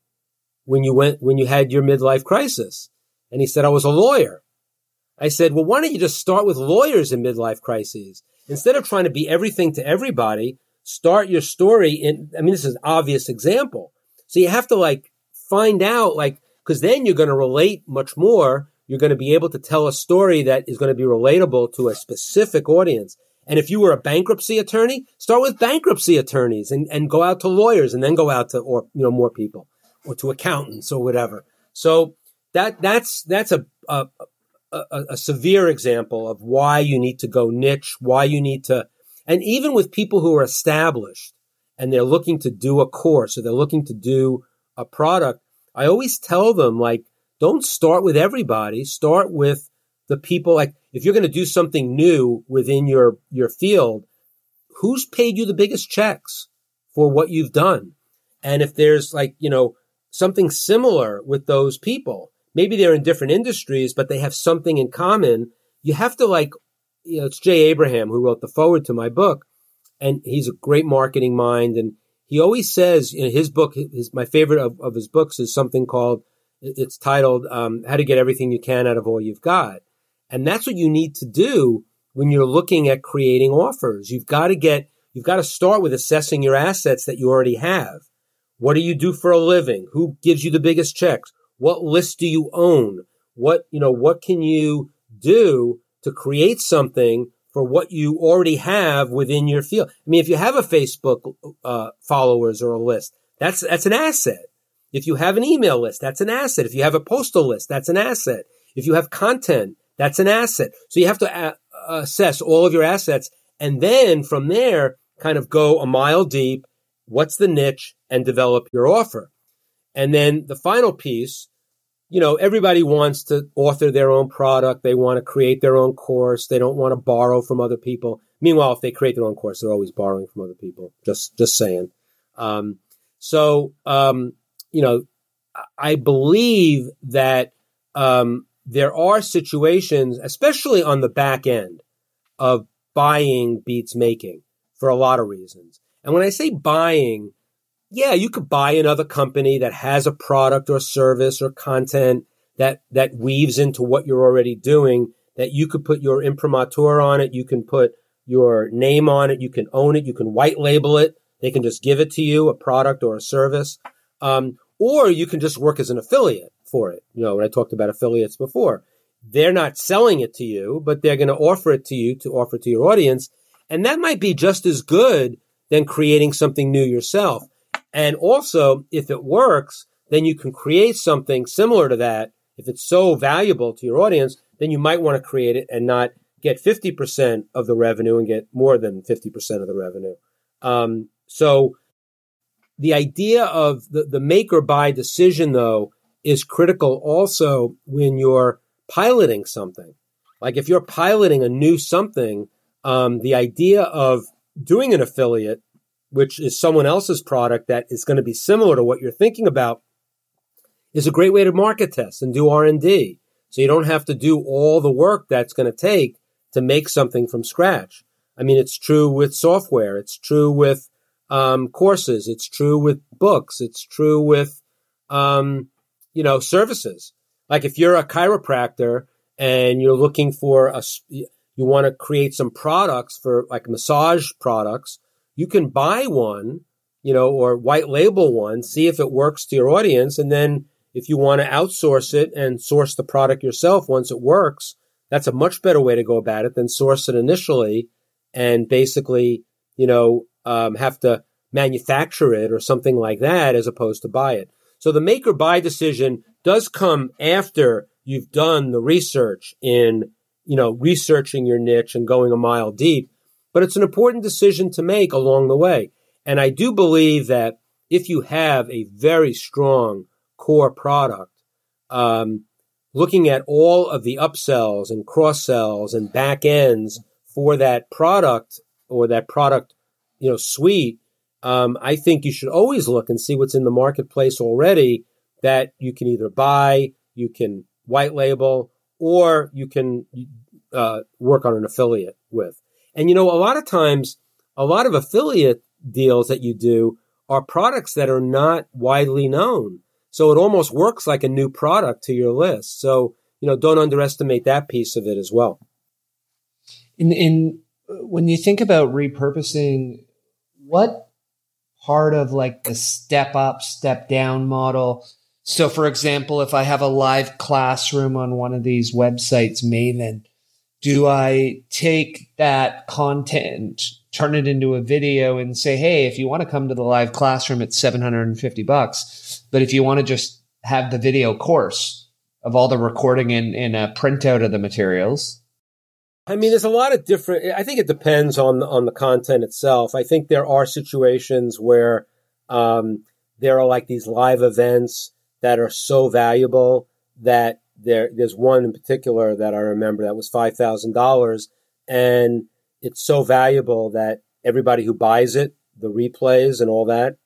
Speaker 2: when you went, when you had your midlife crisis? And he said, I was a lawyer. I said, well, why don't you just start with lawyers in midlife crises? Instead of trying to be everything to everybody, start your story in, I mean, this is an obvious example. So you have to like find out, like, cause then you're going to relate much more you're going to be able to tell a story that is going to be relatable to a specific audience. And if you were a bankruptcy attorney, start with bankruptcy attorneys and, and go out to lawyers and then go out to, or, you know, more people or to accountants or whatever. So that, that's, that's a, a, a, a severe example of why you need to go niche, why you need to, and even with people who are established and they're looking to do a course or they're looking to do a product, I always tell them like, don't start with everybody. Start with the people. Like if you're going to do something new within your, your field, who's paid you the biggest checks for what you've done? And if there's like, you know, something similar with those people, maybe they're in different industries, but they have something in common. You have to like, you know, it's Jay Abraham who wrote the foreword to my book and he's a great marketing mind. And he always says in his book, his, my favorite of, of his books is something called it's titled um, "How to Get Everything You Can Out of All You've Got," and that's what you need to do when you're looking at creating offers. You've got to get you've got to start with assessing your assets that you already have. What do you do for a living? Who gives you the biggest checks? What list do you own? What you know? What can you do to create something for what you already have within your field? I mean, if you have a Facebook uh, followers or a list, that's that's an asset. If you have an email list, that's an asset. If you have a postal list, that's an asset. If you have content, that's an asset. So you have to a- assess all of your assets and then from there kind of go a mile deep. What's the niche and develop your offer? And then the final piece, you know, everybody wants to author their own product. They want to create their own course. They don't want to borrow from other people. Meanwhile, if they create their own course, they're always borrowing from other people. Just, just saying. Um, so, um, you know, I believe that um, there are situations, especially on the back end, of buying beats making for a lot of reasons. And when I say buying, yeah, you could buy another company that has a product or service or content that that weaves into what you're already doing. That you could put your imprimatur on it, you can put your name on it, you can own it, you can white label it. They can just give it to you, a product or a service. Um, or you can just work as an affiliate for it. You know, when I talked about affiliates before, they're not selling it to you, but they're going to offer it to you to offer to your audience. And that might be just as good than creating something new yourself. And also, if it works, then you can create something similar to that. If it's so valuable to your audience, then you might want to create it and not get 50% of the revenue and get more than 50% of the revenue. Um, so the idea of the, the make or buy decision, though, is critical also when you're piloting something. Like if you're piloting a new something, um, the idea of doing an affiliate, which is someone else's product that is going to be similar to what you're thinking about, is a great way to market test and do R and D. So you don't have to do all the work that's going to take to make something from scratch. I mean, it's true with software. It's true with um, courses. It's true with books. It's true with, um, you know, services. Like if you're a chiropractor and you're looking for a, you want to create some products for like massage products, you can buy one, you know, or white label one, see if it works to your audience. And then if you want to outsource it and source the product yourself once it works, that's a much better way to go about it than source it initially and basically, you know, um, have to manufacture it or something like that as opposed to buy it. So the make or buy decision does come after you've done the research in, you know, researching your niche and going a mile deep. But it's an important decision to make along the way. And I do believe that if you have a very strong core product, um, looking at all of the upsells and cross sells and back ends for that product or that product, you know, suite, um, I think you should always look and see what's in the marketplace already that you can either buy, you can white label, or you can uh, work on an affiliate with. And you know, a lot of times, a lot of affiliate deals that you do are products that are not widely known. So it almost works like a new product to your list. So, you know, don't underestimate that piece of it as well.
Speaker 3: In, in when you think about repurposing, what part of like the step up, step down model. So, for example, if I have a live classroom on one of these websites, Maven, do I take that content, turn it into a video and say, Hey, if you want to come to the live classroom, it's 750 bucks. But if you want to just have the video course of all the recording and, and a printout of the materials,
Speaker 2: I mean, there's a lot of different. I think it depends on on the content itself. I think there are situations where um, there are like these live events that are so valuable that there. There's one in particular that I remember that was five thousand dollars, and it's so valuable that everybody who buys it, the replays and all that,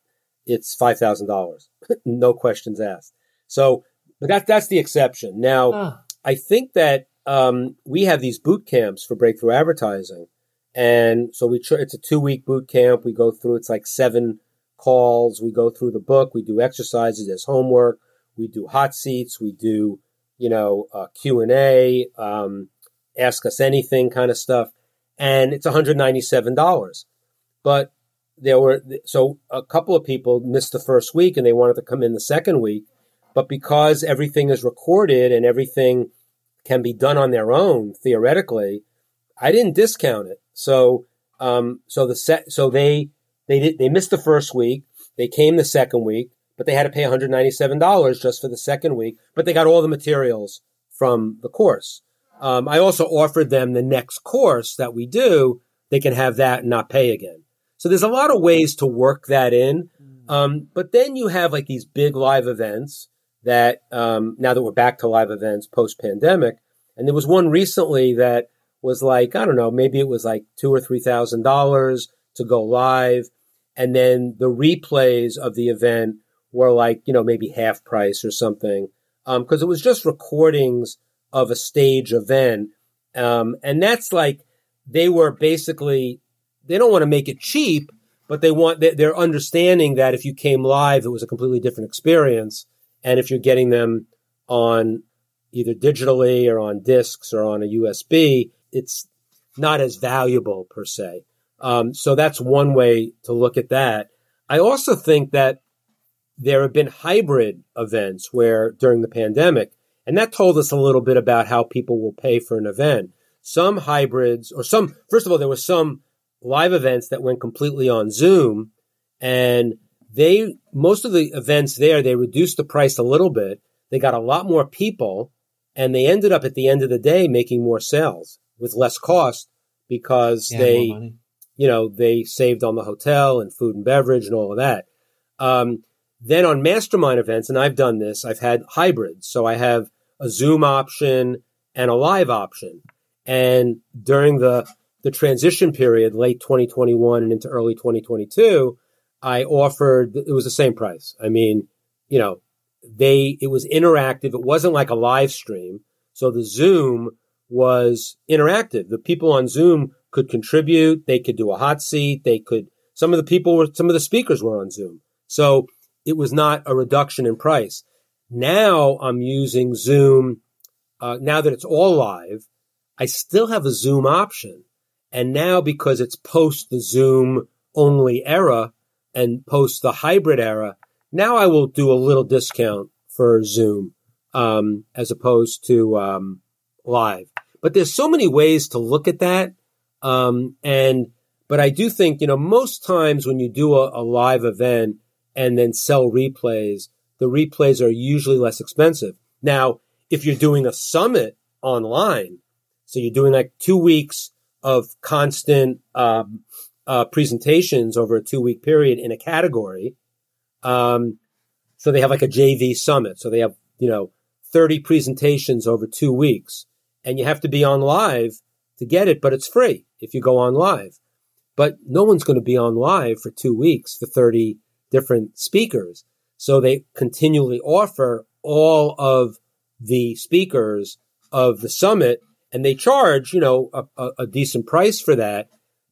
Speaker 2: it's five thousand dollars, no questions asked. So, but that that's the exception. Now, huh. I think that um, we have these boot camps for breakthrough advertising. And so we, tr- it's a two week boot camp. We go through, it's like seven calls. We go through the book. We do exercises as homework. We do hot seats. We do, you know, uh, Q and A, um, ask us anything kind of stuff. And it's $197. But there were, so a couple of people missed the first week and they wanted to come in the second week. But because everything is recorded and everything can be done on their own theoretically, I didn't discount it. So, um, so the set, so they, they did, they missed the first week. They came the second week, but they had to pay $197 just for the second week, but they got all the materials from the course. Um, I also offered them the next course that we do. They can have that and not pay again. So there's a lot of ways to work that in. Mm. Um, but then you have like these big live events that um, now that we're back to live events post pandemic, and there was one recently that was like I don't know, maybe it was like two or three thousand dollars to go live, and then the replays of the event were like you know maybe half price or something because um, it was just recordings of a stage event, um, and that's like they were basically they don't want to make it cheap, but they want they're understanding that if you came live, it was a completely different experience and if you're getting them on either digitally or on discs or on a USB, it's not as valuable per se. Um, so that's one way to look at that. I also think that there have been hybrid events where during the pandemic, and that told us a little bit about how people will pay for an event. Some hybrids, or some, first of all, there were some live events that went completely on Zoom and they most of the events there they reduced the price a little bit. They got a lot more people, and they ended up at the end of the day making more sales with less cost because yeah, they, you know, they saved on the hotel and food and beverage and all of that. Um, then on mastermind events, and I've done this, I've had hybrids. So I have a Zoom option and a live option. And during the the transition period, late 2021 and into early 2022, I offered, it was the same price. I mean, you know, they, it was interactive. It wasn't like a live stream. So the Zoom was interactive. The people on Zoom could contribute. They could do a hot seat. They could, some of the people were, some of the speakers were on Zoom. So it was not a reduction in price. Now I'm using Zoom. Uh, now that it's all live, I still have a Zoom option. And now because it's post the Zoom only era, and post the hybrid era, now I will do a little discount for Zoom um, as opposed to um, live. But there's so many ways to look at that, um, and but I do think you know most times when you do a, a live event and then sell replays, the replays are usually less expensive. Now, if you're doing a summit online, so you're doing like two weeks of constant um, uh, presentations over a two week period in a category. Um, so they have like a JV summit. So they have, you know, 30 presentations over two weeks and you have to be on live to get it, but it's free if you go on live. But no one's going to be on live for two weeks for 30 different speakers. So they continually offer all of the speakers of the summit and they charge, you know, a, a, a decent price for that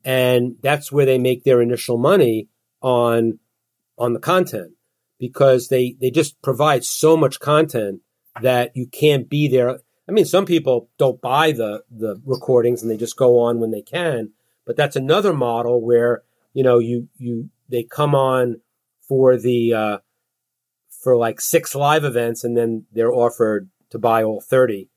Speaker 2: and that's where they make their initial money on on the content because they they just provide so much content that you can't be there. I mean, some people don't buy the the recordings and they just go on when they can, but that's another model where you know you you they come on for the uh, for like six live events and then they're offered to buy all 30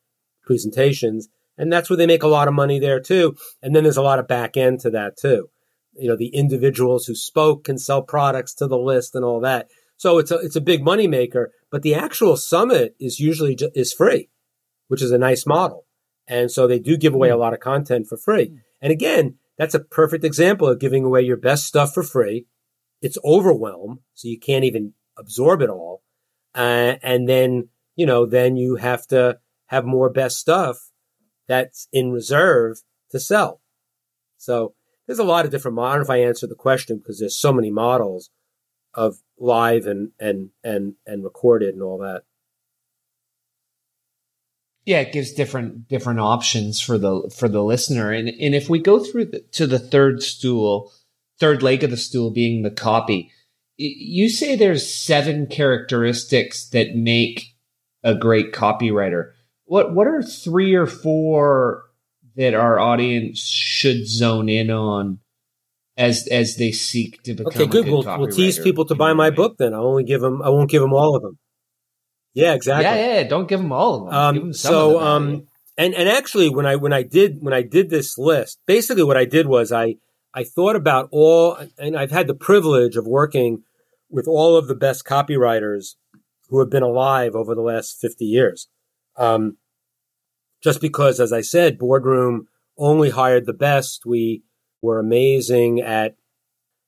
Speaker 2: presentations and that's where they make a lot of money there too. And then there's a lot of back end to that too. You know, the individuals who spoke can sell products to the list and all that. So it's a, it's a big money maker, but the actual summit is usually ju- is free, which is a nice model. And so they do give away a lot of content for free. And again, that's a perfect example of giving away your best stuff for free. It's overwhelm, so you can't even absorb it all. Uh, and then, you know, then you have to have more best stuff that's in reserve to sell. So there's a lot of different. Know if I answer the question because there's so many models of live and and and and recorded and all that.
Speaker 3: Yeah, it gives different different options for the for the listener. And and if we go through the, to the third stool, third leg of the stool being the copy, you say there's seven characteristics that make a great copywriter what what are three or four that our audience should zone in on as as they seek to become
Speaker 2: okay good,
Speaker 3: good
Speaker 2: we'll, we'll tease people to buy my book then. I'll only give them i won't give them all of them yeah exactly.
Speaker 3: Yeah yeah don't give them all of them,
Speaker 2: um,
Speaker 3: them
Speaker 2: so um and and actually when i when i did when i did this list basically what i did was i i thought about all and i've had the privilege of working with all of the best copywriters who have been alive over the last 50 years um, just because, as I said, Boardroom only hired the best. We were amazing at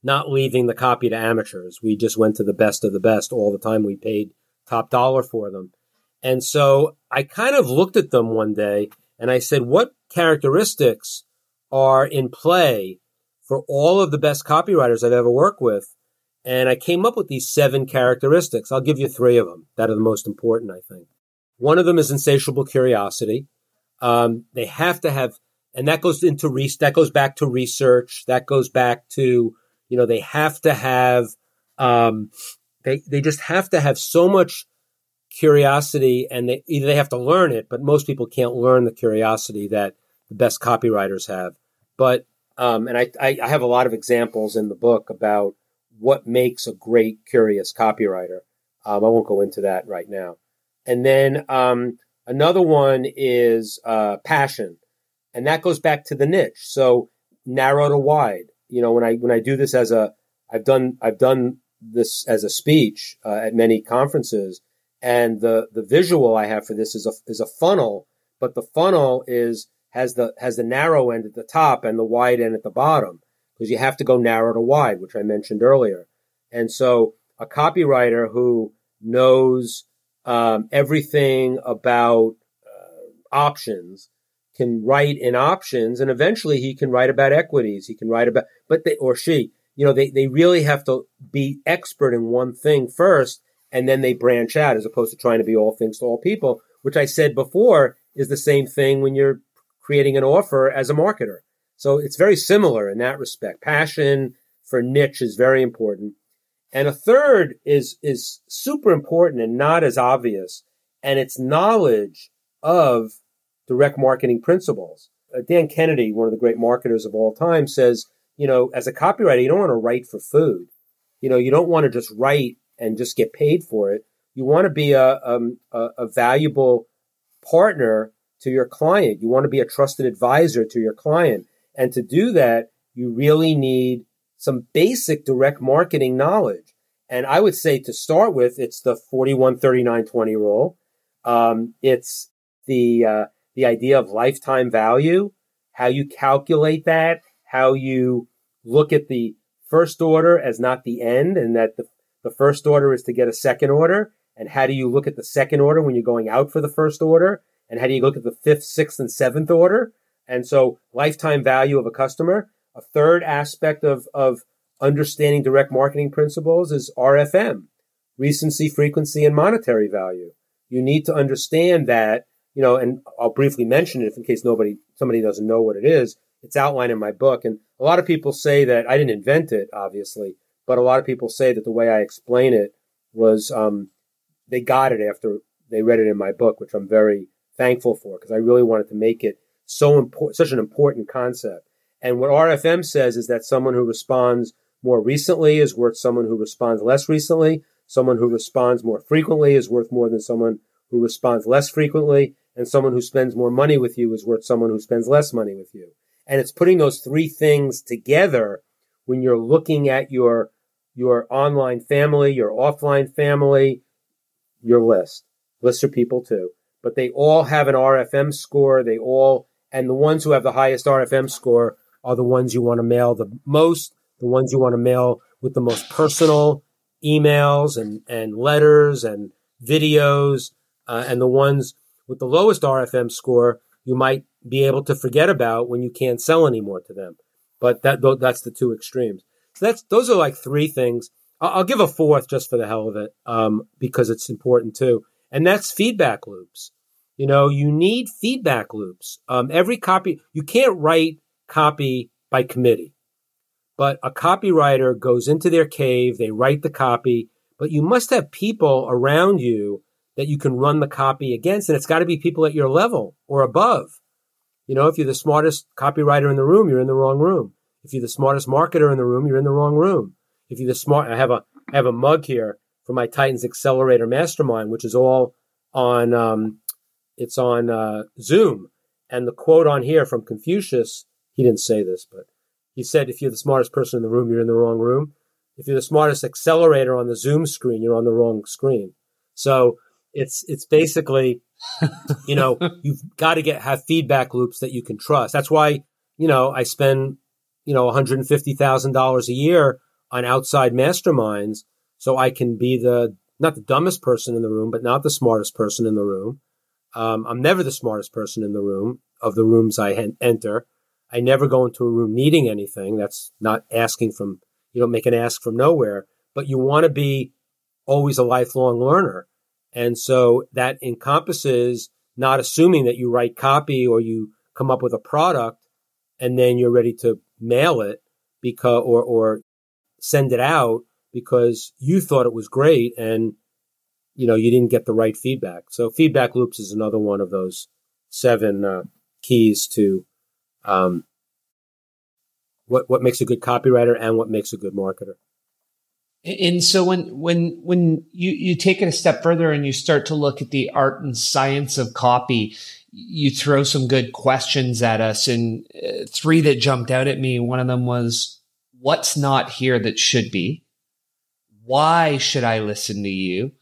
Speaker 2: not leaving the copy to amateurs. We just went to the best of the best all the time. We paid top dollar for them. And so I kind of looked at them one day and I said, what characteristics are in play for all of the best copywriters I've ever worked with? And I came up with these seven characteristics. I'll give you three of them that are the most important, I think. One of them is insatiable curiosity. Um, they have to have, and that goes into re- that goes back to research. That goes back to, you know, they have to have, um, they, they just have to have so much curiosity and they either they have to learn it, but most people can't learn the curiosity that the best copywriters have. But, um, and I, I, I have a lot of examples in the book about what makes a great curious copywriter. Um, I won't go into that right now. And then, um, Another one is uh, passion, and that goes back to the niche. So narrow to wide. You know, when I when I do this as a, I've done I've done this as a speech uh, at many conferences, and the the visual I have for this is a is a funnel, but the funnel is has the has the narrow end at the top and the wide end at the bottom because you have to go narrow to wide, which I mentioned earlier. And so a copywriter who knows um, everything about uh, options, can write in options, and eventually he can write about equities. He can write about, but they or she, you know, they they really have to be expert in one thing first, and then they branch out, as opposed to trying to be all things to all people, which I said before is the same thing when you're creating an offer as a marketer. So it's very similar in that respect. Passion for niche is very important. And a third is, is super important and not as obvious. And it's knowledge of direct marketing principles. Uh, Dan Kennedy, one of the great marketers of all time says, you know, as a copywriter, you don't want to write for food. You know, you don't want to just write and just get paid for it. You want to be a, um, a, a valuable partner to your client. You want to be a trusted advisor to your client. And to do that, you really need some basic direct marketing knowledge. And I would say to start with, it's the 41 39 20 rule. Um, it's the uh, the idea of lifetime value, how you calculate that, how you look at the first order as not the end, and that the, the first order is to get a second order, and how do you look at the second order when you're going out for the first order, and how do you look at the fifth, sixth, and seventh order? And so, lifetime value of a customer. A third aspect of of understanding direct marketing principles is RFM, recency, frequency, and monetary value. You need to understand that, you know, and I'll briefly mention it in case nobody, somebody doesn't know what it is. It's outlined in my book. And a lot of people say that I didn't invent it, obviously, but a lot of people say that the way I explain it was, um, they got it after they read it in my book, which I'm very thankful for because I really wanted to make it so important, such an important concept. And what RFM says is that someone who responds more recently is worth someone who responds less recently. Someone who responds more frequently is worth more than someone who responds less frequently. And someone who spends more money with you is worth someone who spends less money with you. And it's putting those three things together when you're looking at your, your online family, your offline family, your list. Lists are people too, but they all have an RFM score. They all, and the ones who have the highest RFM score are the ones you want to mail the most the ones you want to mail with the most personal emails and, and letters and videos, uh, and the ones with the lowest RFM score you might be able to forget about when you can't sell anymore to them. But that that's the two extremes. So that's those are like three things. I'll, I'll give a fourth just for the hell of it, um, because it's important too, and that's feedback loops. You know, you need feedback loops. Um, every copy you can't write copy by committee. But a copywriter goes into their cave, they write the copy, but you must have people around you that you can run the copy against. And it's got to be people at your level or above. You know, if you're the smartest copywriter in the room, you're in the wrong room. If you're the smartest marketer in the room, you're in the wrong room. If you're the smart, I have a, I have a mug here for my Titans Accelerator Mastermind, which is all on, um, it's on uh, Zoom. And the quote on here from Confucius, he didn't say this, but he said, if you're the smartest person in the room, you're in the wrong room. If you're the smartest accelerator on the Zoom screen, you're on the wrong screen. So it's, it's basically, you know, you've got to get, have feedback loops that you can trust. That's why, you know, I spend, you know, $150,000 a year on outside masterminds. So I can be the, not the dumbest person in the room, but not the smartest person in the room. Um, I'm never the smartest person in the room of the rooms I enter. I never go into a room needing anything. That's not asking from, you don't make an ask from nowhere, but you want to be always a lifelong learner. And so that encompasses not assuming that you write copy or you come up with a product and then you're ready to mail it because, or, or send it out because you thought it was great and, you know, you didn't get the right feedback. So feedback loops is another one of those seven uh, keys to um, what what makes a good copywriter and what makes a good marketer.
Speaker 3: And so when when when you you take it a step further and you start to look at the art and science of copy, you throw some good questions at us, and uh, three that jumped out at me. One of them was, "What's not here that should be? Why should I listen to you?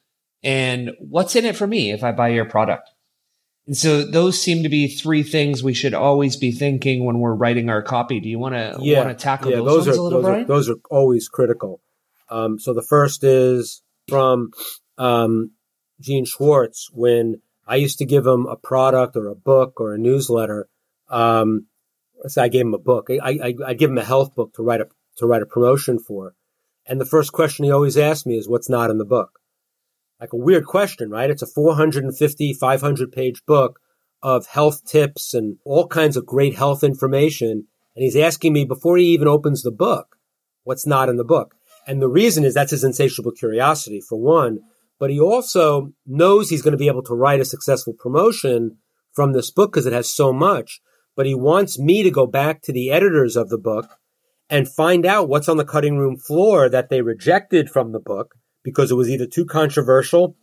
Speaker 3: And what's in it for me if I buy your product?" And so those seem to be three things we should always be thinking when we're writing our copy. Do you want to yeah, want to tackle
Speaker 2: yeah,
Speaker 3: those,
Speaker 2: those
Speaker 3: are, a little,
Speaker 2: those Brian? Are, those are always critical. Um, so the first is from um, Gene Schwartz when I used to give him a product or a book or a newsletter. Um, so I gave him a book. I, I, I give him a health book to write a to write a promotion for. And the first question he always asked me is, "What's not in the book?" Like a weird question, right? It's a 450, 500 page book of health tips and all kinds of great health information. And he's asking me before he even opens the book, what's not in the book. And the reason is that's his insatiable curiosity for one, but he also knows he's going to be able to write a successful promotion from this book because it has so much. But he wants me to go back to the editors of the book and find out what's on the cutting room floor that they rejected from the book because it was either too controversial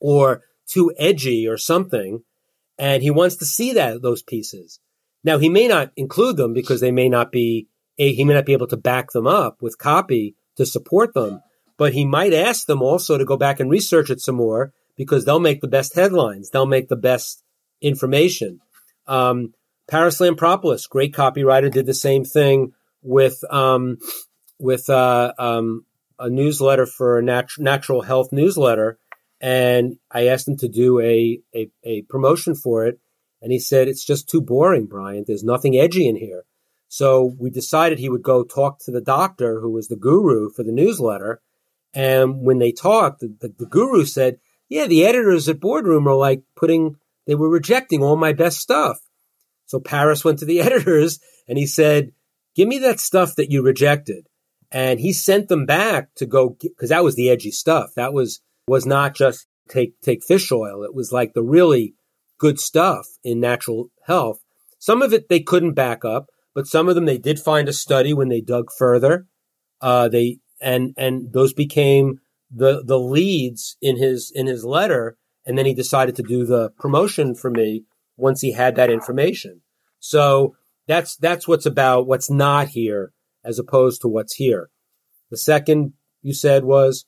Speaker 2: or too edgy or something. And he wants to see that, those pieces. Now, he may not include them because they may not be, he may not be able to back them up with copy to support them, but he might ask them also to go back and research it some more because they'll make the best headlines. They'll make the best information. Um, Parris Lampropoulos, great copywriter, did the same thing with um, with uh, um, a newsletter for a nat- natural health newsletter, and I asked him to do a, a a promotion for it, and he said it's just too boring, Brian. There's nothing edgy in here. So we decided he would go talk to the doctor who was the guru for the newsletter. And when they talked, the, the, the guru said, yeah, the editors at Boardroom are like putting, they were rejecting all my best stuff. So Parris went to the editors and he said, give me that stuff that you rejected. And he sent them back to go, because that was the edgy stuff. That was, was not just take, take fish oil. It was like the really good stuff in natural health. Some of it they couldn't back up but some of them they did find a study when they dug further. Uh, they and and those became the the leads in his in his letter, and then he decided to do the promotion for me once he had that information. So that's that's what's about what's not here as opposed to what's here. The second you said was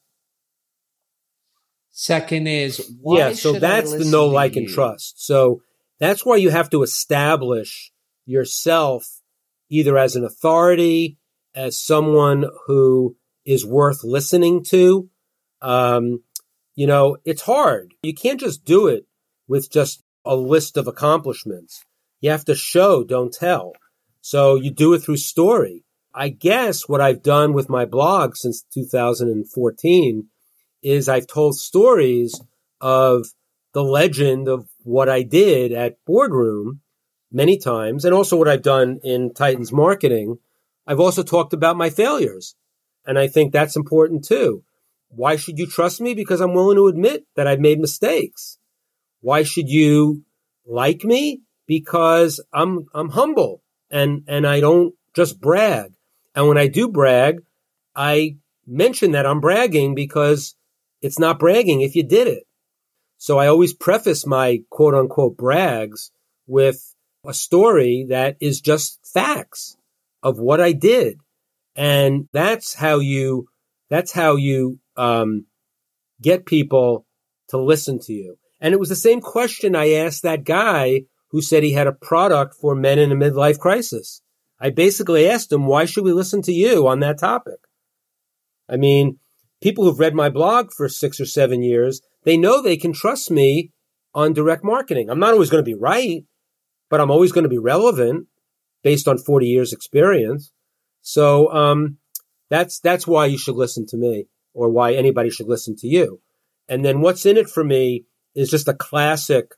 Speaker 3: second is
Speaker 2: yeah. So that's the know like, and trust. So that's why you have to establish yourself either as an authority, as someone who is worth listening to. Um, you know, it's hard. You can't just do it with just a list of accomplishments. You have to show, don't tell. So you do it through story. I guess what I've done with my blog since 2014 is I've told stories of the legend of what I did at Boardroom many times, and also what I've done in Titans marketing, I've also talked about my failures. And I think that's important too. Why should you trust me? Because I'm willing to admit that I've made mistakes. Why should you like me? Because I'm, I'm humble and, and I don't just brag. And when I do brag, I mention that I'm bragging because it's not bragging if you did it. So I always preface my quote unquote brags with a story that is just facts of what I did. And that's how you, that's how you, um, get people to listen to you. And it was the same question I asked that guy who said he had a product for men in a midlife crisis. I basically asked him, why should we listen to you on that topic? I mean, people who've read my blog for six or seven years, they know they can trust me on direct marketing. I'm not always going to be right, but I'm always going to be relevant based on 40 years experience. So, um, that's, that's why you should listen to me or why anybody should listen to you. And then what's in it for me is just a classic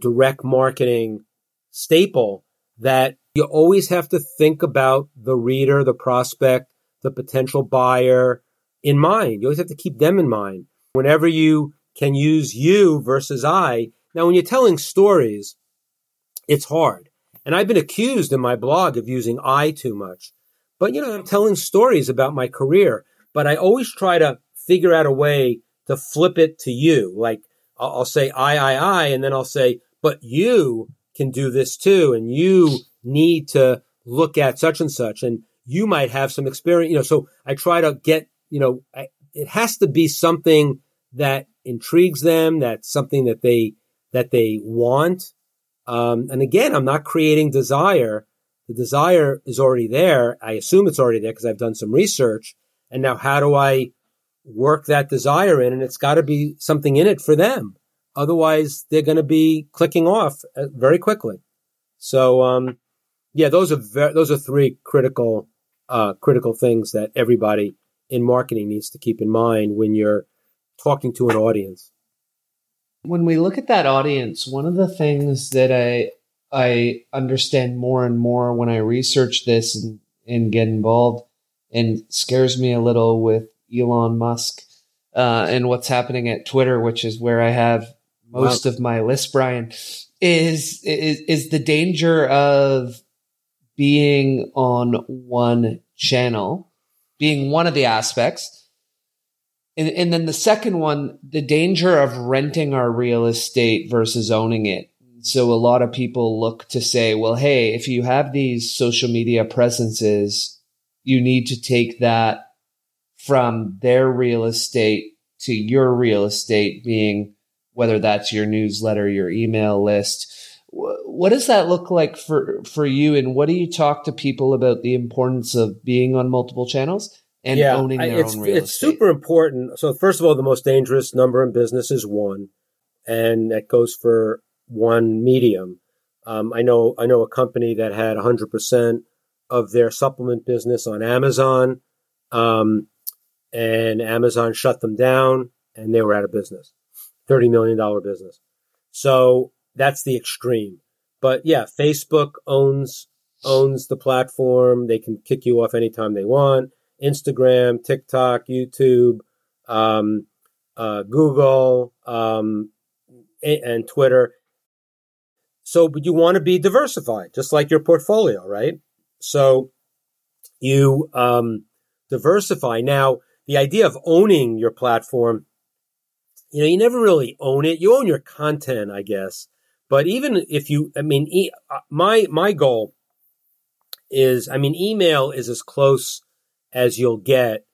Speaker 2: direct marketing staple that you always have to think about the reader, the prospect, the potential buyer in mind. You always have to keep them in mind. Whenever you can use you versus I. Now, when you're telling stories, it's hard. And I've been accused in my blog of using I too much. But, you know, I'm telling stories about my career, but I always try to figure out a way to flip it to you. Like I'll, say I, I, I, and then I'll say, but you can do this too. And you need to look at such and such. And you might have some experience, you know, so I try to get, you know, I, it has to be something that intrigues them, that's something that they, that they want. Um, and again, I'm not creating desire. The desire is already there. I assume it's already there because I've done some research. And now how do I work that desire in? And it's got to be something in it for them. Otherwise, they're going to be clicking off uh, very quickly. So, um, yeah, those are ver- those are three critical uh, critical things that everybody in marketing needs to keep in mind when you're talking to an audience
Speaker 3: when we look at that audience, one of the things that I I understand more and more when I research this and, and get involved and scares me a little with Elon Musk uh, and what's happening at Twitter, which is where I have most wow. of my list, Brian, is, is is the danger of being on one channel, being one of the aspects and, and then the second one, the danger of renting our real estate versus owning it. So a lot of people look to say, well, hey, if you have these social media presences, you need to take that from their real estate to your real estate being whether that's your newsletter, your email list. What does that look like for, for you? And what do you talk to people about the importance of being on multiple channels and yeah, owning their
Speaker 2: it's,
Speaker 3: own real
Speaker 2: it's
Speaker 3: estate?
Speaker 2: super important. So first of all, the most dangerous number in business is one, and that goes for one medium. Um, I know I know a company that had 100% of their supplement business on Amazon, um, and Amazon shut them down, and they were out of business, $30 million business. So that's the extreme. But yeah, Facebook owns owns the platform. They can kick you off anytime they want. Instagram, TikTok, YouTube, um, uh, Google, um, and Twitter. So, but you want to be diversified, just like your portfolio, right? So you um, diversify. Now, the idea of owning your platform, you know, you never really own it. You own your content, I guess. But even if you, I mean, e- uh, my my goal is, I mean, email is as close as you'll get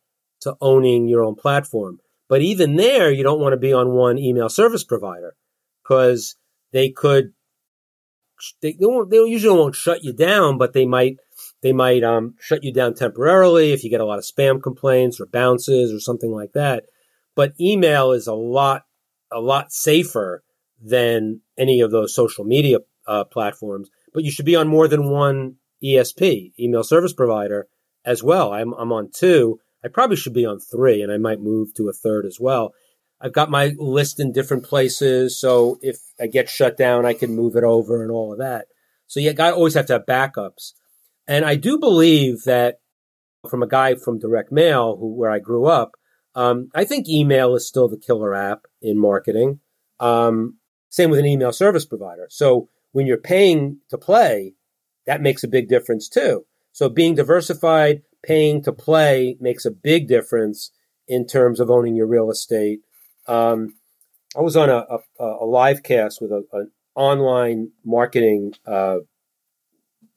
Speaker 2: to owning your own platform. But even there, you don't want to be on one email service provider because they could they, they won't, they usually won't shut you down, but they might, they might, um, shut you down temporarily if you get a lot of spam complaints or bounces or something like that. But email is a lot, a lot safer than any of those social media uh, platforms. But you should be on more than one ESP, email service provider, as well. I'm, I'm on two. I probably should be on three, and I might move to a third as well. I've got my list in different places. So if I get shut down, I can move it over and all of that. So you got always have to have backups. And I do believe that from a guy from direct mail who, where I grew up, um, I think email is still the killer app in marketing. Um, same with an email service provider. So when you're paying to play, that makes a big difference too. So being diversified, paying to play makes a big difference in terms of owning your real estate um, I was on a, a, a live cast with a, an online marketing uh,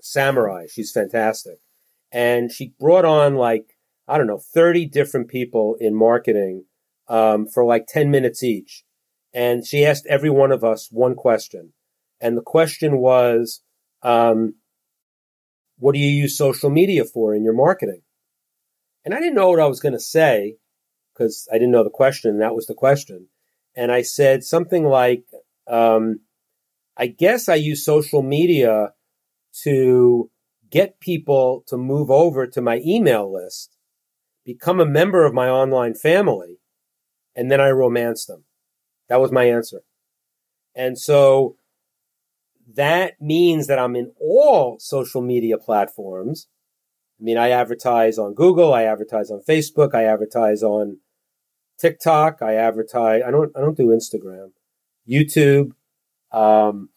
Speaker 2: samurai. She's fantastic. And she brought on like, I don't know, 30 different people in marketing um, for like 10 minutes each. And she asked every one of us one question. And the question was, um, what do you use social media for in your marketing? And I didn't know what I was going to say because I didn't know the question. And that was the question. And I said something like, um, I guess I use social media to get people to move over to my email list, become a member of my online family, and then I romance them. That was my answer. And so that means that I'm in all social media platforms. I mean, I advertise on Google, I advertise on Facebook, I advertise on TikTok. I advertise. I don't. I don't do Instagram, YouTube, um,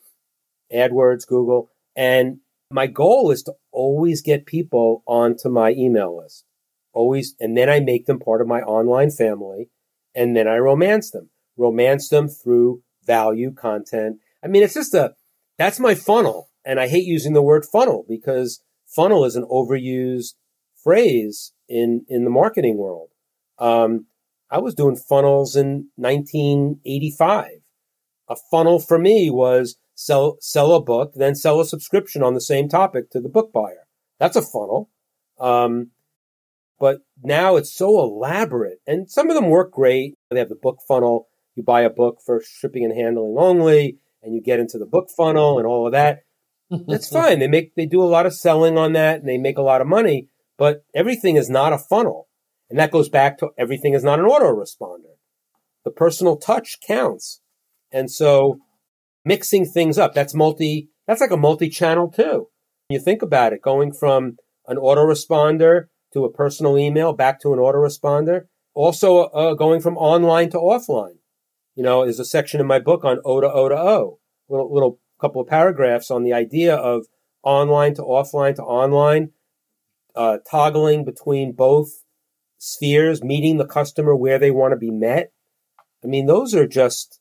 Speaker 2: AdWords, Google, and my goal is to always get people onto my email list. Always, and then I make them part of my online family, and then I romance them. Romance them through value content. I mean, it's just a. That's my funnel, and I hate using the word funnel because funnel is an overused phrase in in the marketing world. Um, I was doing funnels in 1985. A funnel for me was sell, sell a book, then sell a subscription on the same topic to the book buyer. That's a funnel. Um, but now it's so elaborate and some of them work great. They have the book funnel. You buy a book for shipping and handling only and you get into the book funnel and all of that. That's fine. They make, they do a lot of selling on that and they make a lot of money, but everything is not a funnel. And that goes back to everything is not an autoresponder. The personal touch counts. And so mixing things up, that's multi, that's like a multi-channel too. You think about it, going from an autoresponder to a personal email back to an autoresponder. Also uh, going from online to offline. You know, there's a section in my book on O to O to O. Little, little couple of paragraphs on the idea of online to offline to online, uh, toggling between both spheres, meeting the customer where they want to be met. I mean, those are just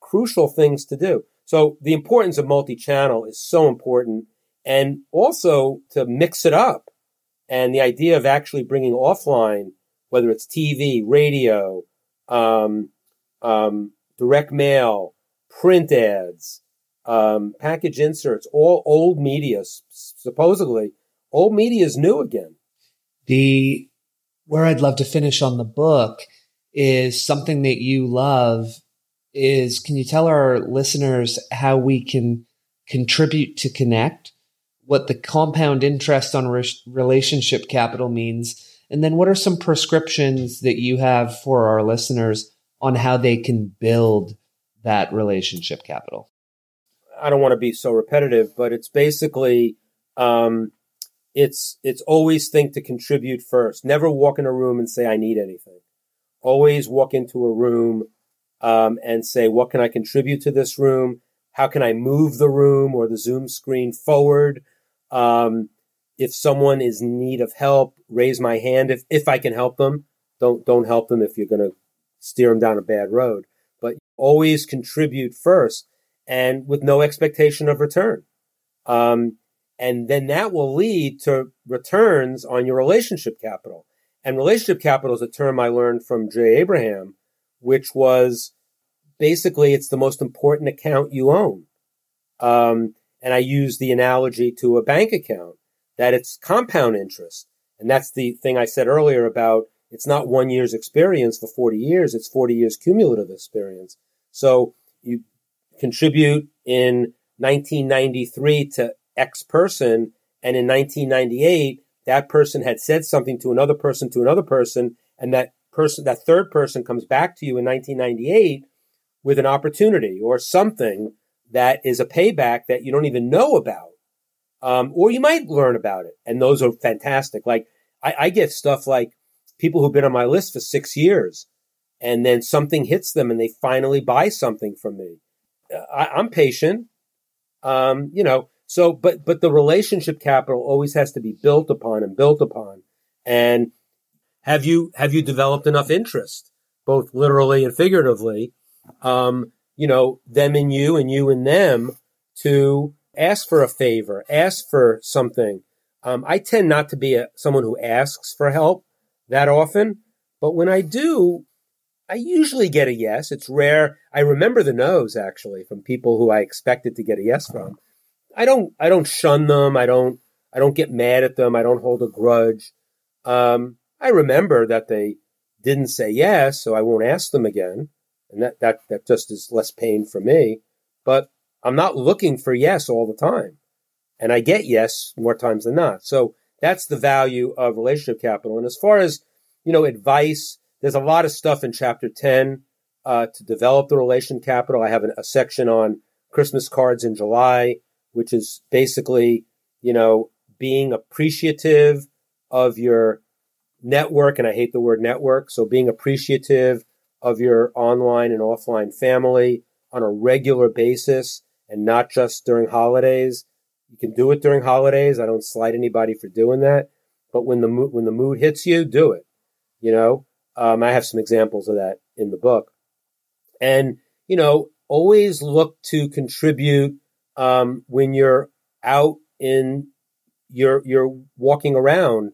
Speaker 2: crucial things to do. So the importance of multi-channel is so important and also to mix it up. And the idea of actually bringing offline, whether it's TV, radio, um, um, direct mail, print ads, um, package inserts, all old media, supposedly. Old media is new again.
Speaker 3: The where I'd love to finish on the book is something that you love is can you tell our listeners how we can contribute to connect what the compound interest on re- relationship capital means and then what are some prescriptions that you have for our listeners on how they can build that relationship capital
Speaker 2: i don't want to be so repetitive but it's basically um, it's it's always think to contribute first never walk in a room and say i need anything always walk into a room um, and say, what can I contribute to this room? How can I move the room or the Zoom screen forward? Um, if someone is in need of help, raise my hand if, if I can help them. Don't don't help them if you're going to steer them down a bad road. But always contribute first, and with no expectation of return. Um, and then that will lead to returns on your relationship capital. And relationship capital is a term I learned from Jay Abraham, which was basically it's the most important account you own. Um, and I use the analogy to a bank account that it's compound interest. And that's the thing I said earlier about it's not one year's experience for 40 years. It's 40 years cumulative experience. So you contribute in 1993 to X person. And in 1998, that person had said something to another person to another person. And that person, that third person comes back to you in 1998 with an opportunity or something that is a payback that you don't even know about. Um, or you might learn about it. And those are fantastic. Like I, I get stuff like people who've been on my list for six years and then something hits them and they finally buy something from me. I, am patient. Um, you know, so, but, but the relationship capital always has to be built upon and built upon. And have you have you developed enough interest, both literally and figuratively, um, you know, them and you and you and them to ask for a favor, ask for something. Um, I tend not to be a, someone who asks for help that often, but when I do, I usually get a yes. It's rare. I remember the no's actually from people who I expected to get a yes from. I don't. I don't shun them. I don't. I don't get mad at them. I don't hold a grudge. Um, I remember that they didn't say yes, so I won't ask them again. And that, that, that just is less pain for me. But I'm not looking for yes all the time. And I get yes more times than not. So that's the value of relationship capital. And as far as, you know, advice, there's a lot of stuff in chapter 10 uh, to develop the relation capital. I have an, a section on Christmas cards in July, which is basically, you know, being appreciative of your network, and I hate the word network. So being appreciative of your online and offline family on a regular basis and not just during holidays. You can do it during holidays. I don't slight anybody for doing that. But when the mood, when the mood hits you, do it. You know, um, I have some examples of that in the book. And, you know, always look to contribute, um, when you're out in, you're, you're walking around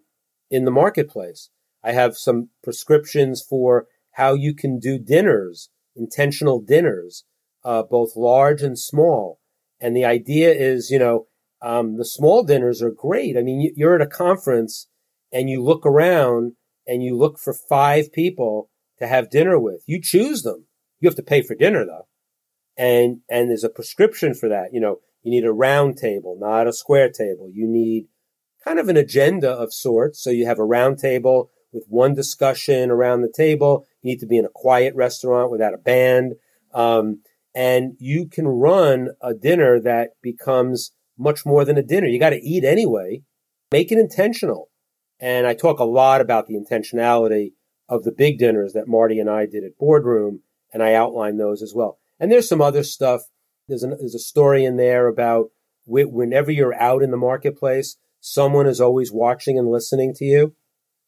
Speaker 2: in the marketplace. I have some prescriptions for how you can do dinners, intentional dinners, uh, both large and small. And the idea is, you know, um, the small dinners are great. I mean, you're at a conference and you look around and you look for five people to have dinner with. You choose them. You have to pay for dinner though. And, and there's a prescription for that. You know, you need a round table, not a square table. You need kind of an agenda of sorts. So you have a round table with one discussion around the table. You need to be in a quiet restaurant without a band. Um, and you can run a dinner that becomes much more than a dinner. You got to eat anyway. Make it intentional. And I talk a lot about the intentionality of the big dinners that Marty and I did at Boardroom, and I outline those as well. And there's some other stuff. There's, an, there's a story in there about whenever you're out in the marketplace, Someone is always watching and listening to you.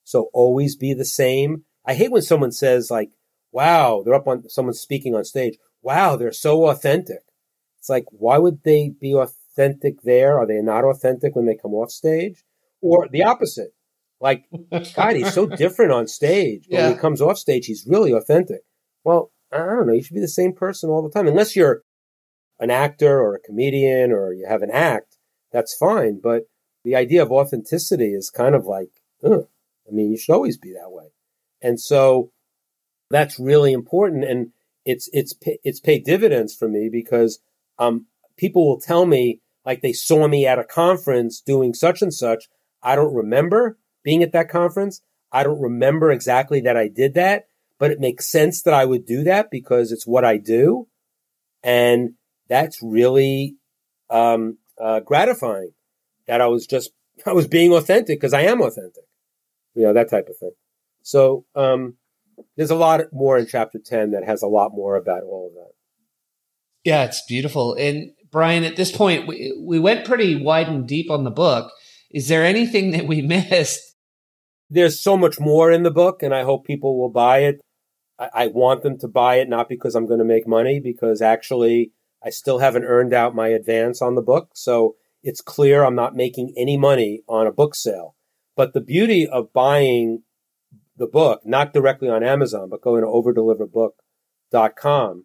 Speaker 2: So always be the same. I hate when someone says like, wow, they're up on someone's speaking on stage. Wow, they're so authentic. It's like, why would they be authentic there? Are they not authentic when they come off stage? Or the opposite. Like, God, he's so different on stage. But yeah. when he comes off stage, he's really authentic. Well, I don't know, you should be the same person all the time. Unless you're an actor or a comedian or you have an act, that's fine. But the idea of authenticity is kind of like, ugh. I mean, you should always be that way. And so that's really important. And it's, it's, it's paid dividends for me because, um, people will tell me like they saw me at a conference doing such and such. I don't remember being at that conference. I don't remember exactly that I did that, but it makes sense that I would do that because it's what I do. And that's really, um, uh, gratifying that I was just, I was being authentic because I am authentic, you know, that type of thing. So, um, there's a lot more in chapter 10 that has a lot more about all of that.
Speaker 3: Yeah, it's beautiful. And Brian, at this point, we, we went pretty wide and deep on the book. Is there anything that we missed?
Speaker 2: There's so much more in the book, and I hope people will buy it. I, I want them to buy it, not because I'm going to make money, because actually I still haven't earned out my advance on the book. So it's clear I'm not making any money on a book sale. But the beauty of buying the book, not directly on Amazon, but going to overdeliverbook.com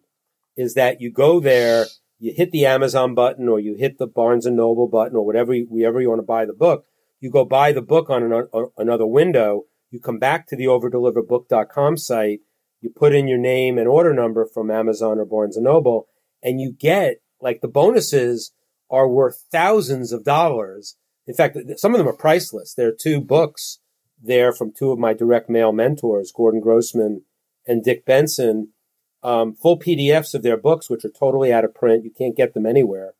Speaker 2: is that you go there, you hit the Amazon button or you hit the Barnes and Noble button or whatever, wherever you want to buy the book. You go buy the book on an, another window. You come back to the overdeliverbook.com site. You put in your name and order number from Amazon or Barnes and Noble and you get like the bonuses are worth thousands of dollars. In fact, some of them are priceless. There are two books there from two of my direct mail mentors, Gordon Grossman and Dick Benson, um, full PDFs of their books, which are totally out of print. You can't get them anywhere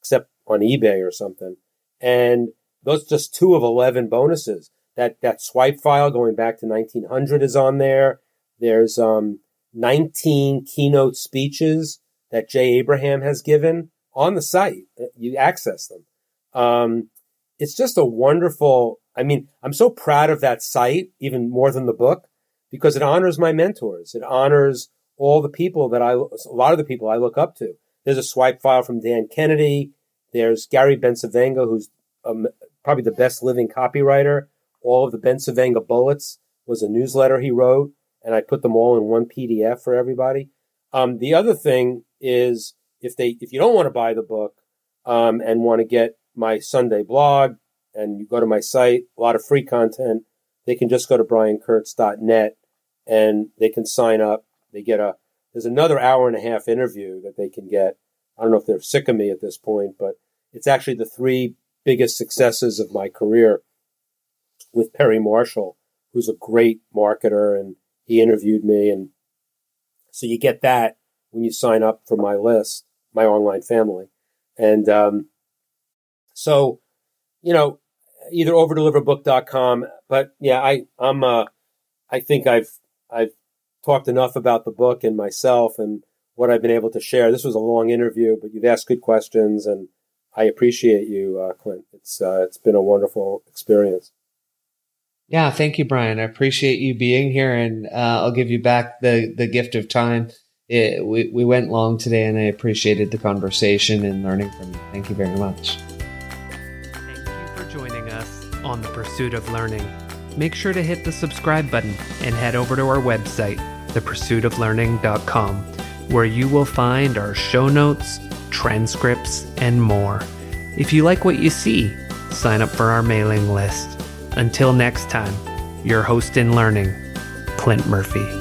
Speaker 2: except on eBay or something. And those just two of 11 bonuses. That, that swipe file going back to 1900 is on there. There's, um, 19 keynote speeches that Jay Abraham has given on the site. You access them. Um, it's just a wonderful, I mean, I'm so proud of that site, even more than the book, because it honors my mentors. It honors all the people that I, a lot of the people I look up to. There's a swipe file from Dan Kennedy. There's Gary Bencivenga, who's um, probably the best living copywriter. All of the Bencivenga bullets was a newsletter he wrote, and I put them all in one PDF for everybody. Um, the other thing is if they if you don't want to buy the book um, and want to get my Sunday blog and you go to my site, a lot of free content, they can just go to briankurtz.net and they can sign up. They get a there's another hour and a half interview that they can get. I don't know if they're sick of me at this point, but it's actually the three biggest successes of my career with Perry Marshall, who's a great marketer and he interviewed me and so you get that when you sign up for my list, my online family. And, um, so, you know, either overdeliverbook.com, but yeah, I, I'm, uh, I think I've, I've talked enough about the book and myself and what I've been able to share. This was a long interview, but you've asked good questions and I appreciate you, uh, Clint. It's, uh, it's been a wonderful experience.
Speaker 3: Yeah, thank you, Brian. I appreciate you being here, and uh, I'll give you back the the gift of time it, we, we went long today and I appreciated the conversation and learning from you. Thank you very much.
Speaker 1: Thank you for joining us on the pursuit of learning. Make sure to hit the subscribe button and head over to our website, thepursuitoflearning.com, where you will find our show notes, transcripts, and more. If you like what you see, sign up for our mailing list. Until next time, your host in learning, Clint Murphy.